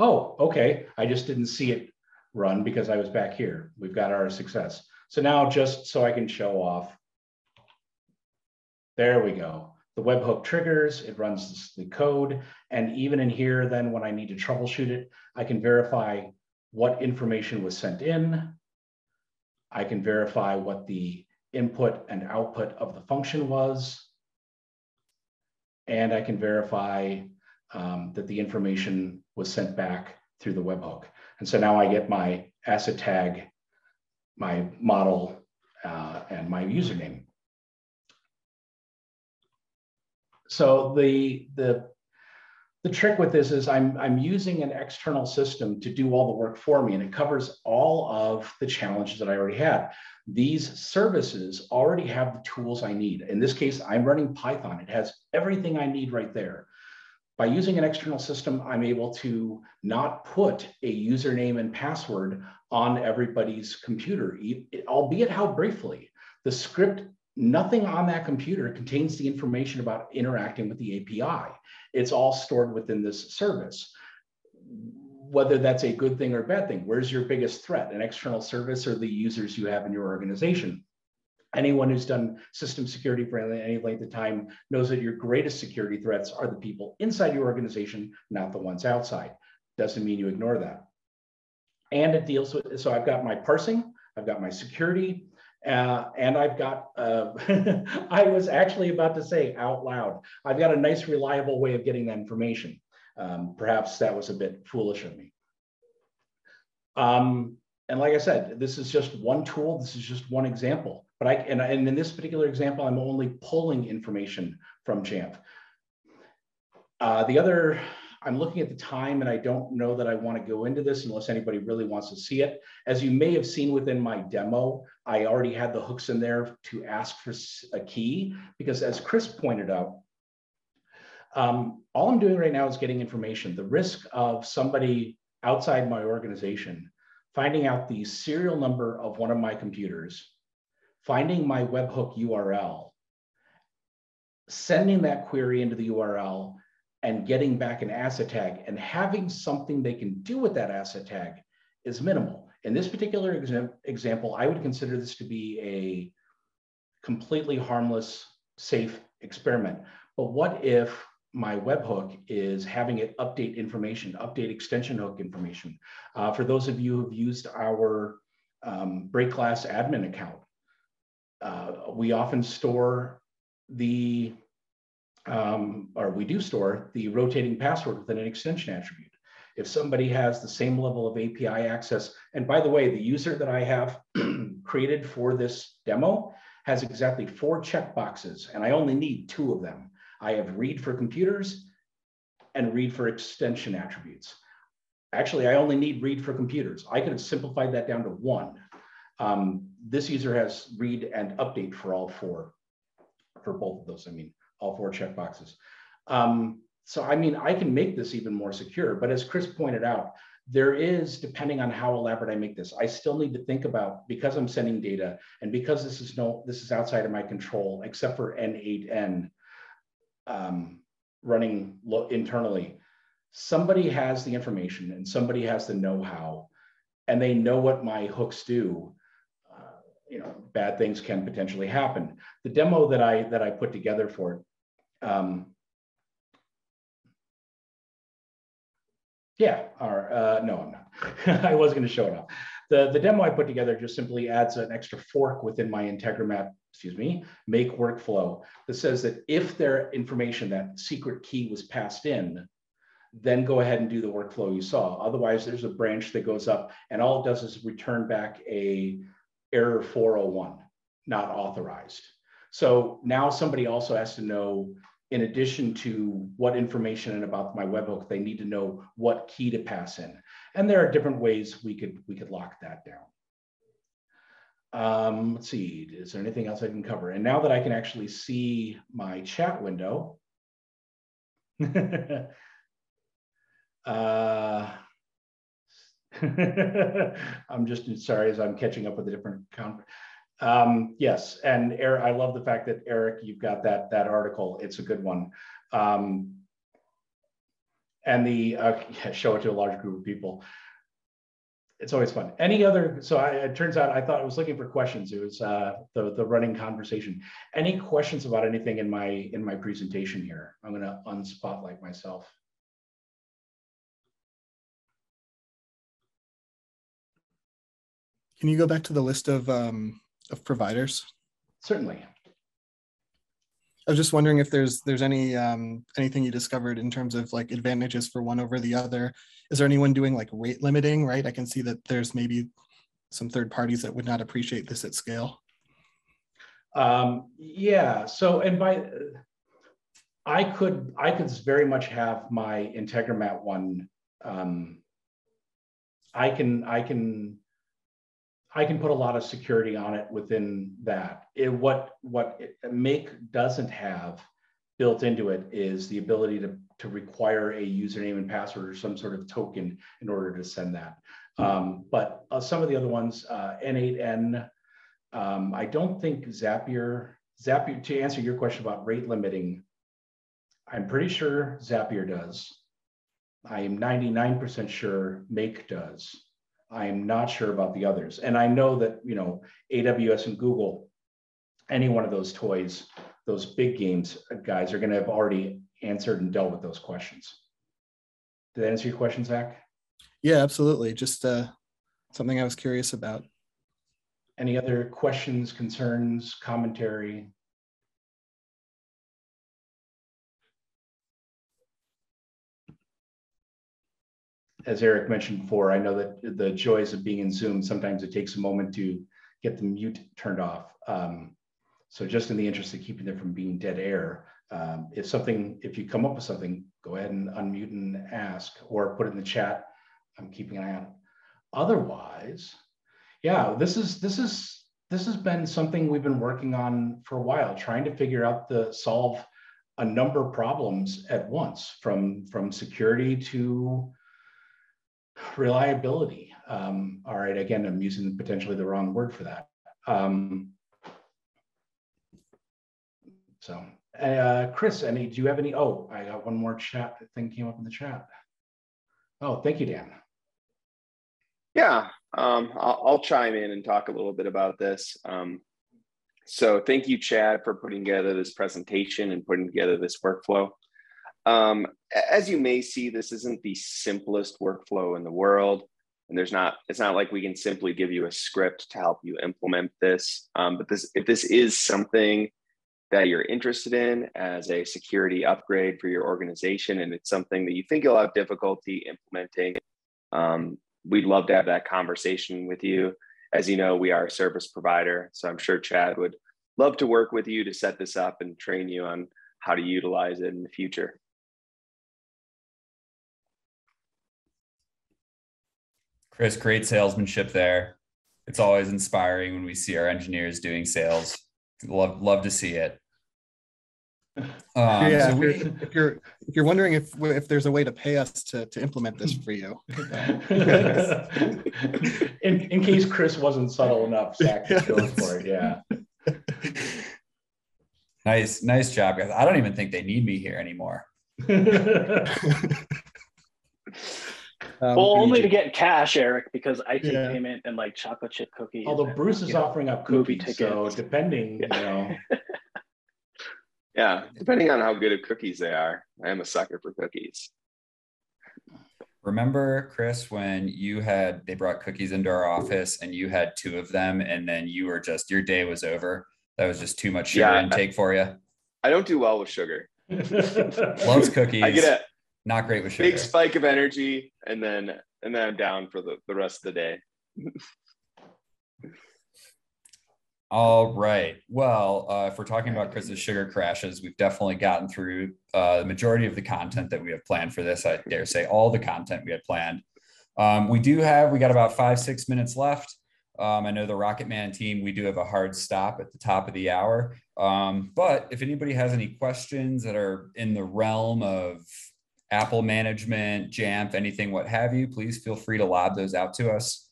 Oh, okay, I just didn't see it run because I was back here. We've got our success. So now just so I can show off, there we go. The webhook triggers, it runs the code. And even in here, then when I need to troubleshoot it, I can verify what information was sent in. I can verify what the input and output of the function was. And I can verify um, that the information was sent back through the webhook. And so now I get my asset tag my model uh, and my username. So the, the, the trick with this is I'm, I'm using an external system to do all the work for me, and it covers all of the challenges that I already had. These services already have the tools I need. In this case, I'm running Python. It has everything I need right there. By using an external system, I'm able to not put a username and password on everybody's computer, albeit how briefly. The script, nothing on that computer contains the information about interacting with the API. It's all stored within this service. Whether that's a good thing or a bad thing, where's your biggest threat? An external service or the users you have in your organization? Anyone who's done system security for any length of time knows that your greatest security threats are the people inside your organization, not the ones outside. Doesn't mean you ignore that. And it deals with, so I've got my parsing, I've got my security, uh, and I've got, uh, <laughs> I was actually about to say out loud, I've got a nice, reliable way of getting that information. Um, perhaps that was a bit foolish of me. Um, and like I said, this is just one tool. This is just one example. But I and, and in this particular example, I'm only pulling information from Jamf. Uh, the other, I'm looking at the time and I don't know that I want to go into this unless anybody really wants to see it. As you may have seen within my demo, I already had the hooks in there to ask for a key because as Chris pointed out, um, all I'm doing right now is getting information. The risk of somebody outside my organization finding out the serial number of one of my computers, finding my webhook URL, sending that query into the URL, and getting back an asset tag and having something they can do with that asset tag is minimal. In this particular exam example, I would consider this to be a completely harmless, safe experiment. But what if my webhook is having it update information, update extension hook information. Uh, for those of you who've used our um, break glass admin account, uh, we often store the, um, or we do store the rotating password within an extension attribute. If somebody has the same level of API access, and by the way, the user that I have <clears throat> created for this demo has exactly four checkboxes, and I only need two of them. I have read for computers and read for extension attributes. Actually, I only need read for computers. I could have simplified that down to one. Um, this user has read and update for all four, for both of those. I mean, all four checkboxes. Um, so, I mean, I can make this even more secure, but as Chris pointed out, there is, depending on how elaborate I make this, I still need to think about, because I'm sending data and because this is no, this is outside of my control, except for N8N, um, running internally, somebody has the information and somebody has the know-how, and they know what my hooks do. You know, bad things can potentially happen. The demo that I that I put together for it. Um, yeah, or uh, no, I'm not. <laughs> I was going to show it off. The, the demo I put together just simply adds an extra fork within my Integromat excuse me, make workflow that says that if their information, that secret key was passed in, then go ahead and do the workflow you saw. Otherwise, there's a branch that goes up and all it does is return back a error 401, not authorized. So now somebody also has to know, in addition to what information and about my webhook, they need to know what key to pass in. And there are different ways we could, we could lock that down. Um, let's see, is there anything else I can cover? And now that I can actually see my chat window, <laughs> uh, <laughs> I'm just sorry as I'm catching up with a different conference. Um, yes, and Eric, I love the fact that Eric, you've got that that article. It's a good one. Um, and the uh, yeah, <laughs> show it to a large group of people it's always fun. Any other? So I, it turns out I thought I was looking for questions. It was uh, the the running conversation. Any questions about anything in my in my presentation here? I'm going to unspotlight myself. Can you go back to the list of um, of providers? Certainly. I was just wondering if there's there's any um, anything you discovered in terms of like advantages for one over the other. Is there anyone doing like rate limiting? Right, I can see that there's maybe some third parties that would not appreciate this at scale? Um, yeah. So, and by, I could, I could very much have my Integromat one. Um, I can, I can, I can put a lot of security on it within that. It, what, what Make doesn't have built into it is the ability to, to require a username and password or some sort of token in order to send that. Um, but uh, some of the other ones, uh, N8N, um, I don't think Zapier, Zapier, to answer your question about rate limiting, I'm pretty sure Zapier does. I am 99% sure Make does. I am not sure about the others. And I know that, you know, AWS and Google, any one of those toys, those big games uh, guys are going to have already answered and dealt with those questions. Did that answer your question, Zach? Yeah, absolutely. Just uh, something I was curious about. Any other questions, concerns, commentary? As Eric mentioned before, I know that the joys of being in Zoom, sometimes it takes a moment to get the mute turned off. Um, so just in the interest of keeping it from being dead air, um, if something, if you come up with something, go ahead and unmute and ask or put it in the chat. I'm keeping an eye on. Otherwise, yeah, this is this is this has been something we've been working on for a while, trying to figure out the solve a number of problems at once, from from security to reliability. Um, all right, again, I'm using potentially the wrong word for that. Um, so, uh, Chris, any? Do you have any? Oh, I got one more chat thing came up in the chat. Oh, thank you, Dan. Yeah, um, I'll, I'll, chime in and talk a little bit about this. Um, so thank you, Chad, for putting together this presentation and putting together this workflow. Um, as you may see, this isn't the simplest workflow in the world. And there's not, it's not like we can simply give you a script to help you implement this. Um, but this, if this is something that you're interested in as a security upgrade for your organization, and it's something that you think you'll have difficulty implementing, um, we'd love to have that conversation with you. As you know, we are a service provider, so I'm sure Chad would love to work with you to set this up and train you on how to utilize it in the future. Chris, great salesmanship there. It's always inspiring when we see our engineers doing sales. Love love to see it. <laughs> Um, yeah, so we, if you're if you're wondering if if there's a way to pay us to to implement this for you, <laughs> in in case Chris wasn't subtle enough, Zach just goes for it. Yeah. <laughs> Nice, nice job, guys. I don't even think they need me here anymore. Um, well, only to get cash, Eric, because I take yeah. payment and like chocolate chip cookies. Although Bruce is offering up cookies, so depending, yeah. you know. <laughs> yeah, depending on how good of cookies they are, I am a sucker for cookies. Remember, Chris, when you had they brought cookies into our office and you had two of them, and then you were just your day was over. That was just too much sugar yeah, intake for you. I don't do well with sugar. <laughs> Loves cookies. I get it not great with sugar. Big spike of energy, and then and then I'm down for the, the rest of the day. <laughs> All right. Well, uh, if we're talking about Chris's sugar crashes, we've definitely gotten through uh, the majority of the content that we have planned for this. I dare say all the content we had planned. Um, we do have, we got about five, six minutes left. Um, I know the Rocket Man team, we do have a hard stop at the top of the hour. Um, but if anybody has any questions that are in the realm of Apple management, Jamf, anything, what have you, please feel free to lob those out to us.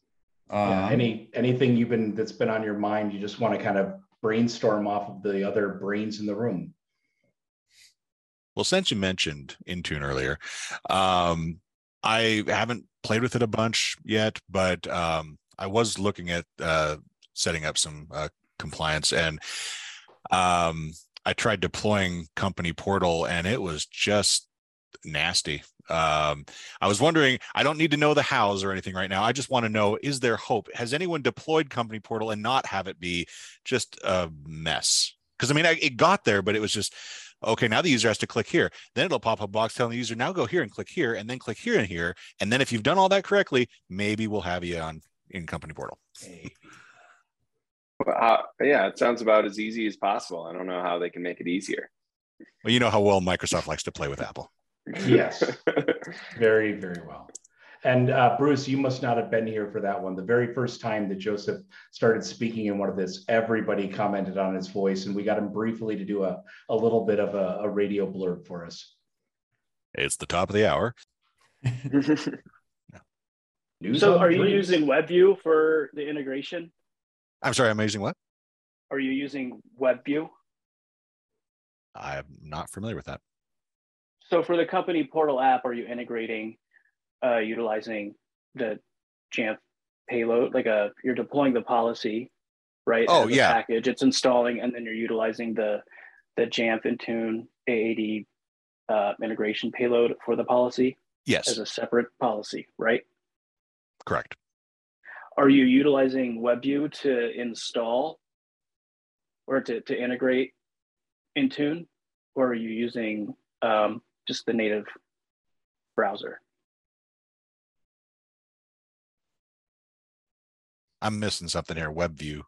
Um, yeah, any anything you've been that's been on your mind, you just want to kind of brainstorm off of the other brains in the room. Well, since you mentioned Intune earlier, um, I haven't played with it a bunch yet, but um, I was looking at uh, setting up some uh, compliance and um, I tried deploying company portal and it was just nasty. Um, I was wondering, I don't need to know the hows or anything right now. I just want to know, is there hope? Has anyone deployed company portal and not have it be just a mess? Because I mean, I, it got there, but it was just, okay, now the user has to click here. Then it'll pop up a box telling the user, now go here and click here and then click here and here. And then if you've done all that correctly, maybe we'll have you on in company portal. Uh, yeah, it sounds about as easy as possible. I don't know how they can make it easier. Well, you know how well Microsoft likes to play with Apple. Yes, <laughs> very, very well. And uh, Bruce, you must not have been here for that one. The very first time that Joseph started speaking in one of this, everybody commented on his voice, and we got him briefly to do a, a little bit of a, a radio blurb for us. It's the top of the hour. <laughs> News so, are you using WebView for the integration? I'm sorry, I'm using what? Are you using WebView? I'm not familiar with that. So, for the company portal app, are you integrating, uh, utilizing the Jamf payload? Like a uh, you're deploying the policy, right? Oh yeah. Package. It's installing, and then you're utilizing the the Jamf Intune AAD uh, integration payload for the policy. Yes. As a separate policy, right? Correct. Are you utilizing WebView to install or to, to integrate Intune, or are you using um, just the native browser? I'm missing something here. WebView.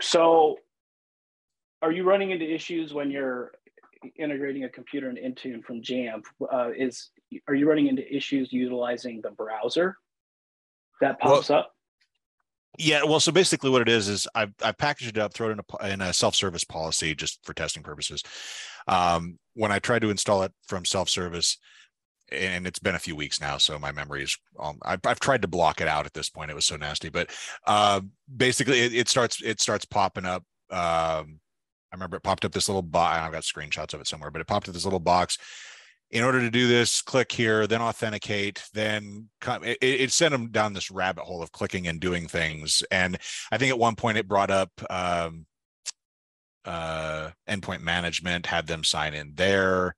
So, are you running into issues when you're integrating a computer in Intune from Jamf? Uh, is are you running into issues utilizing the browser that pops well, up? Yeah, well, so basically what it is is I've, I've packaged it up, throw it in a, in a self-service policy just for testing purposes. Um, when I tried to install it from self-service, and it's been a few weeks now, so my memory is. Um, I've, I've, tried to block it out at this point. It was so nasty, but uh, basically, it, it, starts it starts popping up. Um, I remember it popped up this little box. I've got screenshots of it somewhere, but it popped up this little box in order to do this, click here, then authenticate, then come, it, it, sent them down this rabbit hole of clicking and doing things. And I think at one point it brought up um, uh, endpoint management, had them sign in there.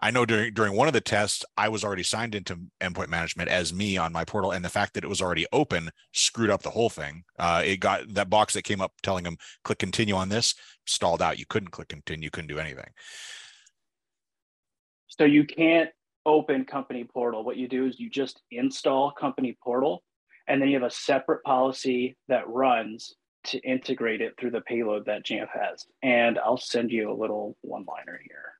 I know during during one of the tests, I was already signed into endpoint management as me on my portal, and the fact that it was already open screwed up the whole thing. Uh, it got that box that came up telling them click continue on this stalled out. You couldn't click continue, you couldn't do anything. So you can't open company portal. What you do is you just install company portal and then you have a separate policy that runs to integrate it through the payload that Jamf has. And I'll send you a little one liner here.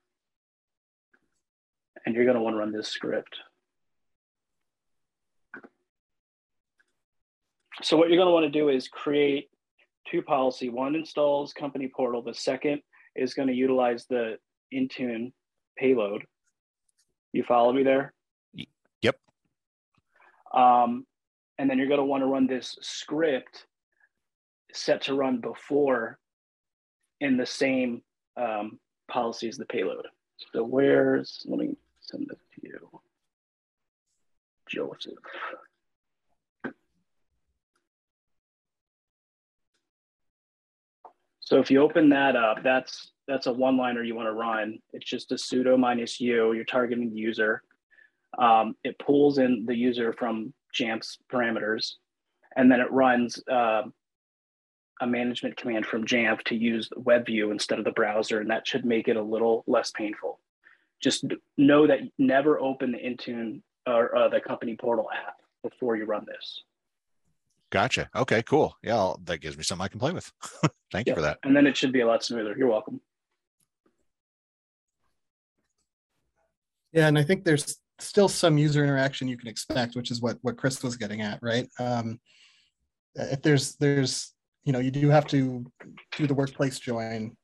And you're going to want to run this script. So what you're going to want to do is create two policy. One installs company portal. The second is going to utilize the Intune payload. You follow me there? Yep. Um, and then you're going to want to run this script set to run before in the same um, policy as the payload. So where's, let me send this to you. Joseph. So if you open that up, that's that's a one liner you want to run. It's just a sudo minus u. You're targeting the user. Um, it pulls in the user from Jamf's parameters, and then it runs uh, a management command from Jamf to use WebView instead of the browser, and that should make it a little less painful. Just know that never open the Intune or uh, the company portal app before you run this. Gotcha. Okay, cool. Yeah, I'll, that gives me something I can play with. <laughs> Thank yeah. you for that. And then it should be a lot smoother. You're welcome. Yeah, and I think there's still some user interaction you can expect, which is what what Chris was getting at, right? Um, if there's there's you know you do have to do the workplace join.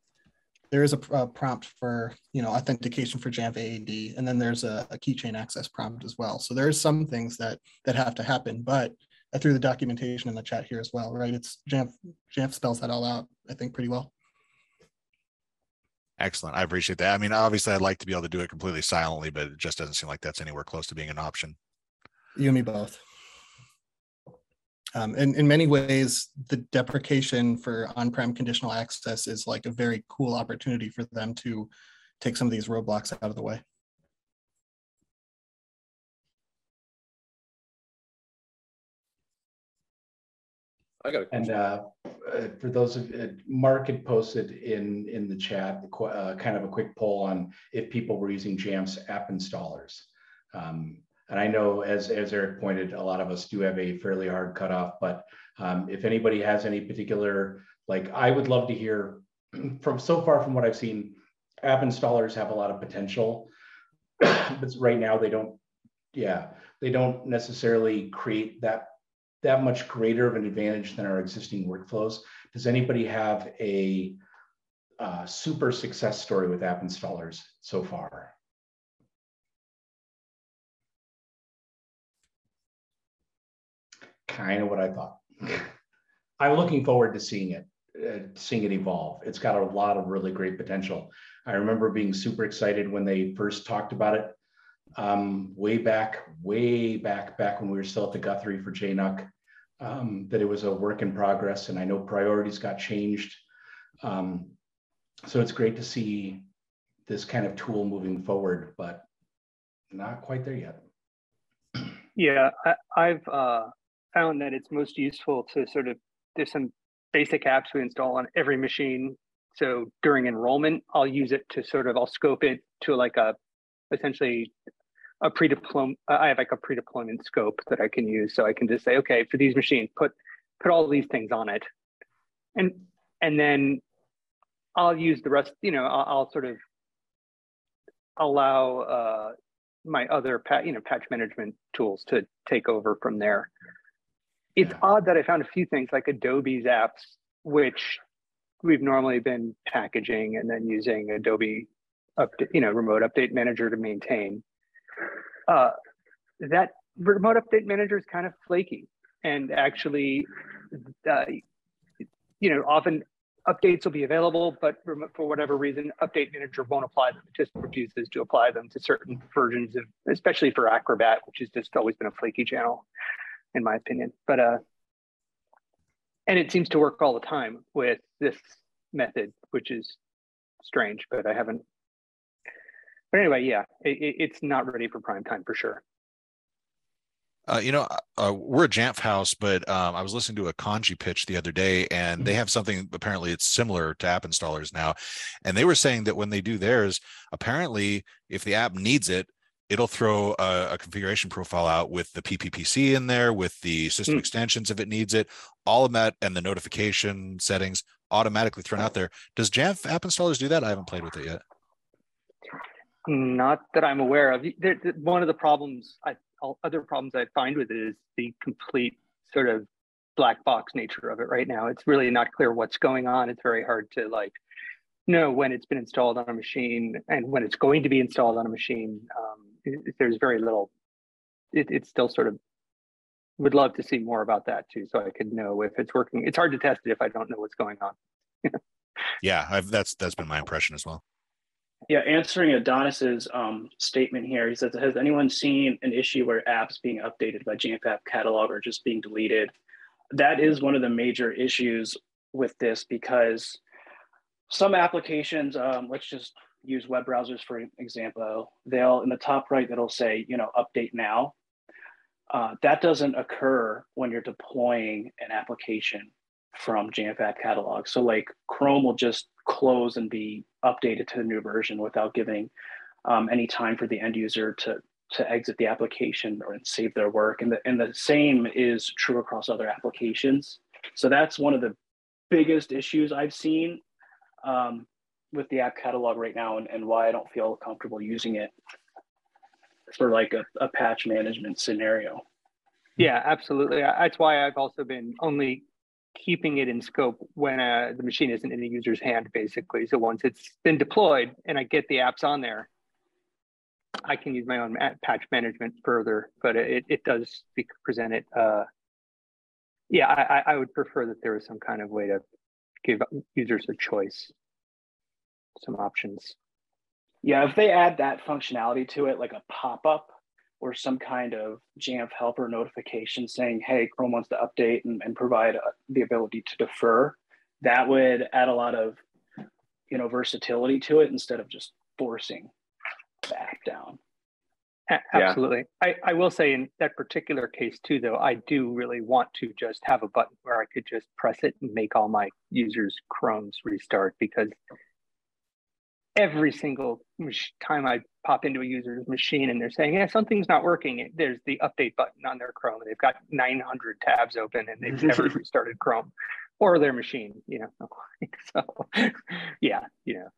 There is a, a prompt for you know authentication for Jamf AAD, and then there's a, a keychain access prompt as well. So there's some things that that have to happen, but through the documentation in the chat here as well, right? It's Jamf Jamf spells that all out, I think, pretty well. Excellent. I appreciate that. I mean, obviously, I'd like to be able to do it completely silently, but it just doesn't seem like that's anywhere close to being an option. You and me both. Um, and in many ways, the deprecation for on-prem conditional access is like a very cool opportunity for them to take some of these roadblocks out of the way. I got a and uh, uh, for those of uh, Mark had posted in in the chat uh, kind of a quick poll on if people were using Jamf's app installers. Um, And I know, as, as Eric pointed, a lot of us do have a fairly hard cutoff, but um, if anybody has any particular, like I would love to hear <clears throat> from so far from what I've seen, app installers have a lot of potential, <clears throat> but right now they don't, yeah, they don't necessarily create that that much greater of an advantage than our existing workflows. Does anybody have a uh, super success story with app installers so far? Kind of what I thought. <laughs> I'm looking forward to seeing it, uh, seeing it evolve. It's got a lot of really great potential. I remember being super excited when they first talked about it um, way back, way back, back when we were still at the Guthrie for JNUC, um, that it was a work in progress. And I know priorities got changed. Um, so it's great to see this kind of tool moving forward, but not quite there yet. Yeah, I, have uh, found that it's most useful to sort of, there's some basic apps we install on every machine. So during enrollment, I'll use it to sort of, I'll scope it to like a, essentially a pre-deployment, I have like a pre-deployment scope that I can use. So I can just say, okay, for these machines, put, put all these things on it. And, and then I'll use the rest, you know, I'll, I'll sort of allow uh, my other pat, you know, patch management tools to take over from there. It's yeah. odd that I found a few things like Adobe's apps, which we've normally been packaging and then using Adobe update, you know, remote update manager to maintain. Uh, that remote update manager is kind of flaky and actually, uh, you know, often updates will be available, but for whatever reason, update manager won't apply them. It just refuses to apply them to certain versions of, especially for Acrobat, which has just always been a flaky channel, in my opinion. But uh, and it seems to work all the time with this method, which is strange. But I haven't. But anyway, yeah, it, it's not ready for prime time for sure. Uh, you know, uh, we're a Jamf house, but um, I was listening to a Kandji pitch the other day, and they mm-hmm. have something apparently it's similar to app installers now. And they were saying that when they do theirs, apparently, if the app needs it, it'll throw a, a configuration profile out with the PPPC in there, with the system mm. extensions if it needs it, all of that, and the notification settings automatically thrown out there. Does Jamf app installers do that? I haven't played with it yet. Not that I'm aware of. One of the problems I other problems I find with it is the complete sort of black box nature of it right now. It's really not clear what's going on. It's very hard to like know when it's been installed on a machine and when it's going to be installed on a machine. Um, it, there's very little. It, it's still sort of would love to see more about that too, so I could know if it's working. It's hard to test it if I don't know what's going on. <laughs> yeah, I've, that's that's been my impression as well. Yeah, answering Adonis's um, statement here, he says, has anyone seen an issue where apps being updated by Jamf App Catalog are just being deleted? That is one of the major issues with this because some applications, um, let's just use web browsers for example, they'll in the top right, that'll say, you know, update now. Uh, that doesn't occur when you're deploying an application from Jamf App Catalog. So like Chrome will just close and be updated to the new version without giving um, any time for the end user to to exit the application or save their work. And the, and the same is true across other applications. So that's one of the biggest issues I've seen um, with the app catalog right now and, and why I don't feel comfortable using it for like a, a patch management scenario. Yeah, absolutely. That's why I've also been only keeping it in scope when uh, the machine isn't in the user's hand, basically. So once it's been deployed and I get the apps on there, I can use my own patch management further, but it, it does present it. Uh, yeah, I, I would prefer that there was some kind of way to give users a choice, some options. Yeah, if they add that functionality to it, like a pop up or some kind of Jamf helper notification saying, hey, Chrome wants to update and, and provide uh, the ability to defer, that would add a lot of you know versatility to it instead of just forcing back down. Absolutely. Yeah. I, I will say in that particular case too, though, I do really want to just have a button where I could just press it and make all my users Chromes restart because every single time I pop into a user's machine and they're saying, yeah, something's not working, there's the update button on their Chrome. They've got 900 tabs open and they've never <laughs> restarted Chrome or their machine, you know. <laughs> so, yeah, you know,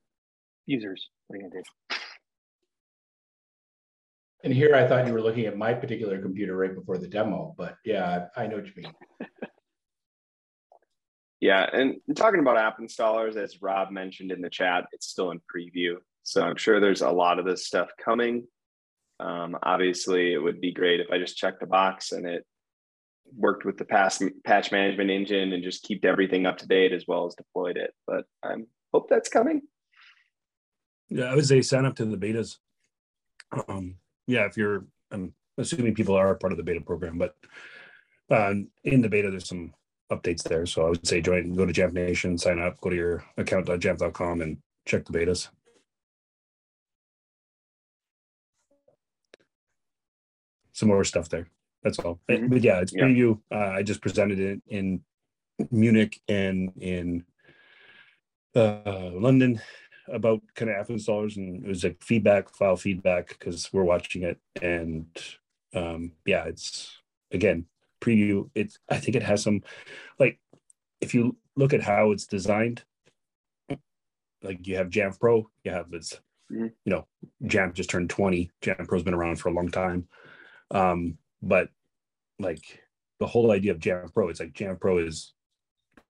users, what are you gonna do? And here I thought you were looking at my particular computer right before the demo, but yeah, I know what you mean. <laughs> Yeah, and talking about app installers, as Rob mentioned in the chat, it's still in preview. So I'm sure there's a lot of this stuff coming. Um, obviously, it would be great if I just checked the box and it worked with the past patch management engine and just kept everything up to date as well as deployed it. But I hope that's coming. Yeah, I would say sign up to the betas. Um, yeah, if you're, I'm assuming people are part of the beta program, but uh, in the beta, there's some updates there. So I would say join, go to Jamf Nation, sign up, go to your account.jamf.com and check the betas. Some more stuff there. That's all. Mm-hmm. But yeah, it's preview. Yeah. Uh, I just presented it in Munich and in uh, London about kind of app installers, and it was like feedback, file feedback, because we're watching it, and um, yeah, it's again preview it i think it has some like if you look at how it's designed like you have jamf pro you have this mm-hmm. you know jamf just turned 20 jamf pro's been around for a long time um but like the whole idea of jamf pro it's like jamf pro is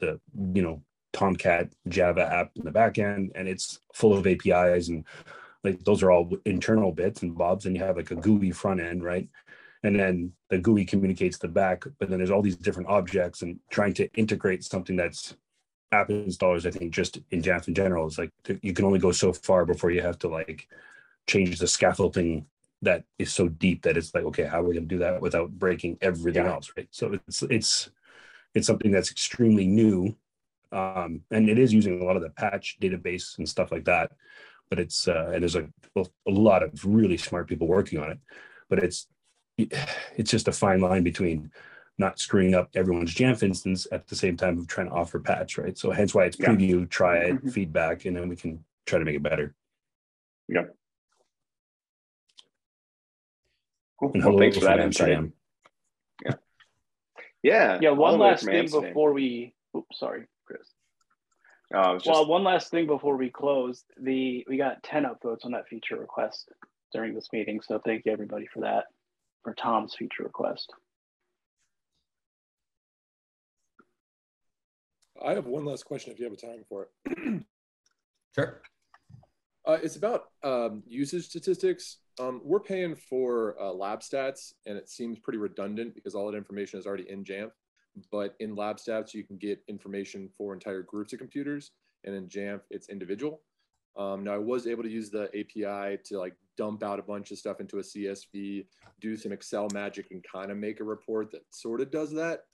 the you know tomcat java app in the back end and it's full of apis and like those are all internal bits and bobs and you have like a gui front end right and then the GUI communicates the back. But then there's all these different objects and trying to integrate something that's app installers. I think just in Jamf in general is like you can only go so far before you have to like change the scaffolding that is so deep that it's like okay, how are we going to do that without breaking everything yeah. else, right? So it's it's it's something that's extremely new, um, and it is using a lot of the patch database and stuff like that. But it's uh, and there's a, a lot of really smart people working on it. But it's it's just a fine line between not screwing up everyone's Jamf instance at the same time of trying to offer patch, right? So hence why it's preview, yeah. try it, mm-hmm. feedback, and then we can try to make it better. Yeah. Cool. Well, thanks for that insight. Yeah. Yeah. Yeah. One last thing before we. Oops, sorry, Chris. Oh, just... Well, one last thing before we close. The we got ten upvotes on that feature request during this meeting, so thank you everybody for that for Tom's feature request. I have one last question if you have a time for it. <clears throat> sure. Uh, it's about um, usage statistics. Um, we're paying for uh, lab stats, and it seems pretty redundant because all that information is already in Jamf. But in lab stats, you can get information for entire groups of computers, and in Jamf, it's individual. Um, now I was able to use the API to like dump out a bunch of stuff into a CSV, do some Excel magic and kind of make a report that sort of does that.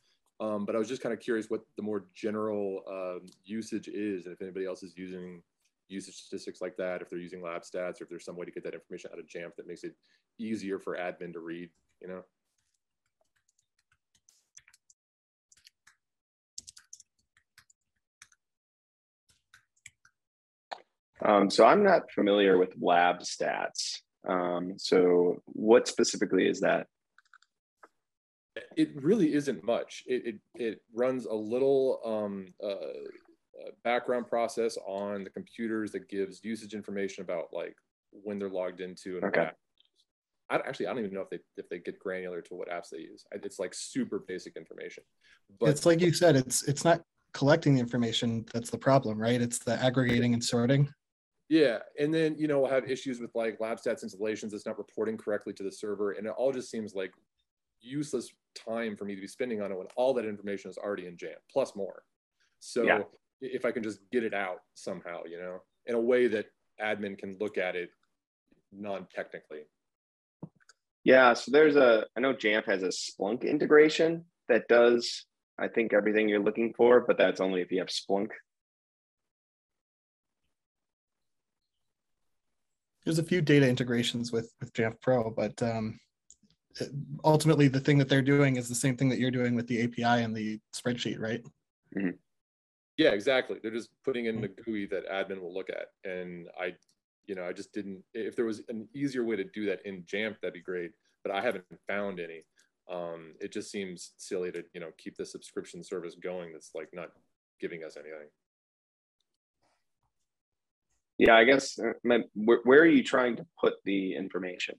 Um, but I was just kind of curious what the more general um, usage is and if anybody else is using usage statistics like that, if they're using lab stats or if there's some way to get that information out of Jamf that makes it easier for admin to read, you know? Um, so I'm not familiar with lab stats. Um, so what specifically is that? It really isn't much. It, it, it runs a little um, uh, uh, background process on the computers that gives usage information about like when they're logged into and okay. I actually I don't even know if they if they get granular to what apps they use. It's like super basic information. But it's like you said, it's it's not collecting the information that's the problem, right? It's the aggregating and sorting. Yeah, and then you know we'll have issues with like lab stats installations that's not reporting correctly to the server, and it all just seems like useless time for me to be spending on it when all that information is already in Jamf plus more. So yeah. If I can just get it out somehow, you know, in a way that admin can look at it non-technically. Yeah, so there's a I know Jamf has a Splunk integration that does I think everything you're looking for, but that's only if you have Splunk there's a few data integrations with with Jamf Pro, but um, ultimately the thing that they're doing is the same thing that you're doing with the API and the spreadsheet, right? Mm-hmm. Yeah, exactly. They're just putting in the GUI that admin will look at, and I You know, I just didn't. If there was an easier way to do that in Jamf, that'd be great. But I haven't found any. Um, it just seems silly to you know keep the subscription service going. That's like not giving us anything. Yeah, I guess uh, where, where are you trying to put the information?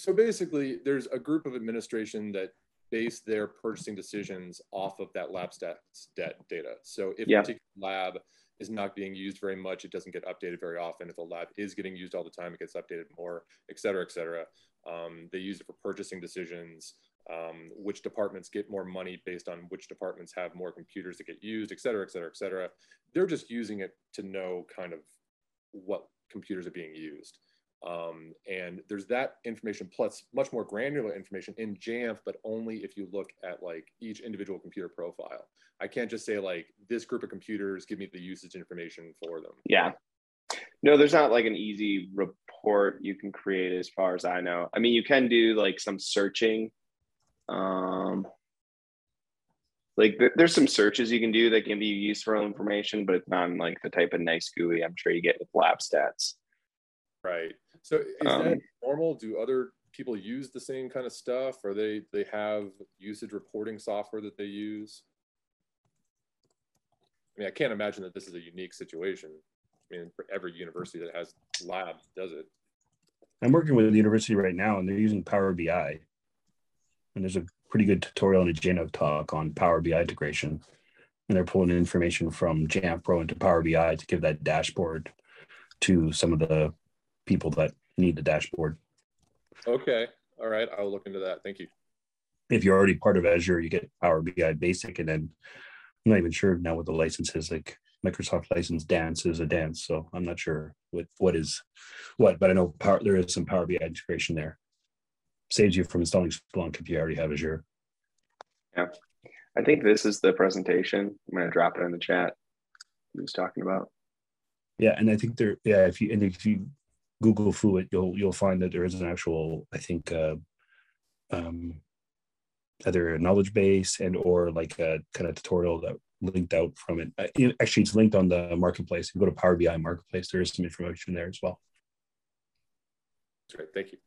So basically, there's a group of administration that base their purchasing decisions off of that lab stats debt data. So if yeah. a particular lab is not being used very much, it doesn't get updated very often. If a lab is getting used all the time, it gets updated more, et cetera, et cetera. Um, they use it for purchasing decisions, um, which departments get more money based on which departments have more computers that get used, et cetera, et cetera, et cetera. They're just using it to know kind of what computers are being used. Um, and there's that information plus much more granular information in Jamf, but only if you look at like each individual computer profile. I can't just say like this group of computers give me the usage information for them. Yeah. No, there's not like an easy report you can create as far as I know. I mean, you can do like some searching. Um, like there's some searches you can do that can be useful information, but it's not like the type of nice GUI I'm sure you get with lab stats. Right. So is um, that normal? Do other people use the same kind of stuff or they they have usage reporting software that they use? I mean, I can't imagine that this is a unique situation. I mean, for every university that has labs does it. I'm working with the university right now, and they're using Power BI. And there's a pretty good tutorial in a JNUG talk on Power BI integration. And they're pulling information from Jamf Pro into Power BI to give that dashboard to some of the people that need the dashboard. Okay. All right. I'll look into that. Thank you. If you're already part of Azure, you get Power BI Basic, and then I'm not even sure now what the license is. Like Microsoft license Dance is a dance, so I'm not sure what what is what, but I know power, there is some Power BI integration there. Saves you from installing Splunk if you already have Azure. Yeah, I think this is the presentation. I'm going to drop it in the chat. Who's talking about? Yeah, and I think there. Yeah, if you and if you Google Fluid, you'll you'll find that there is an actual, I think, uh, um, either a knowledge base and or like a kind of tutorial that linked out from it. Uh, actually, it's linked on the marketplace. You go to Power BI Marketplace. There is some information there as well. Great, thank you.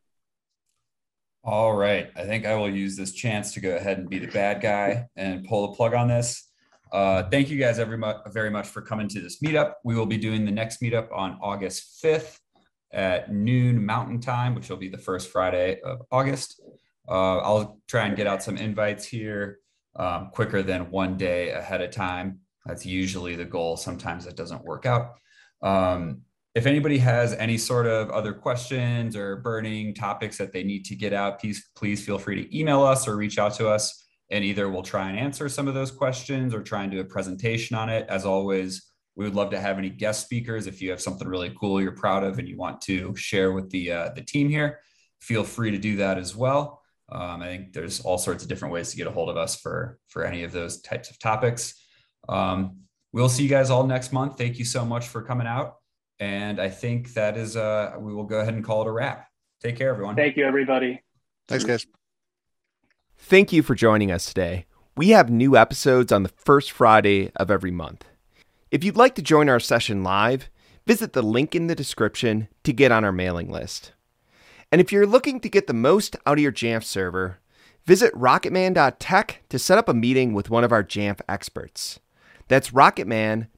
All right, I think I will use this chance to go ahead and be the bad guy and pull the plug on this. Uh, thank you guys every mu- very much for coming to this meetup. We will be doing the next meetup on August 5th at noon Mountain Time, which will be the first Friday of August. Uh, I'll try and get out some invites here um, quicker than one day ahead of time. That's usually the goal. Sometimes it doesn't work out. Um, if anybody has any sort of other questions or burning topics that they need to get out, please, please feel free to email us or reach out to us. And either we'll try and answer some of those questions or try and do a presentation on it. As always, we would love to have any guest speakers. If you have something really cool you're proud of and you want to share with the uh, the team here, feel free to do that as well. Um, I think there's all sorts of different ways to get a hold of us for for any of those types of topics. Um, we'll see you guys all next month. Thank you so much for coming out, and I think that is uh, we will go ahead and call it a wrap. Take care, everyone. Thank you, everybody. Thanks, guys. Thank you for joining us today. We have new episodes on the first Friday of every month. If you'd like to join our session live, visit the link in the description to get on our mailing list. And if you're looking to get the most out of your Jamf server, visit rocketman.tech to set up a meeting with one of our Jamf experts. That's rocketman.tech.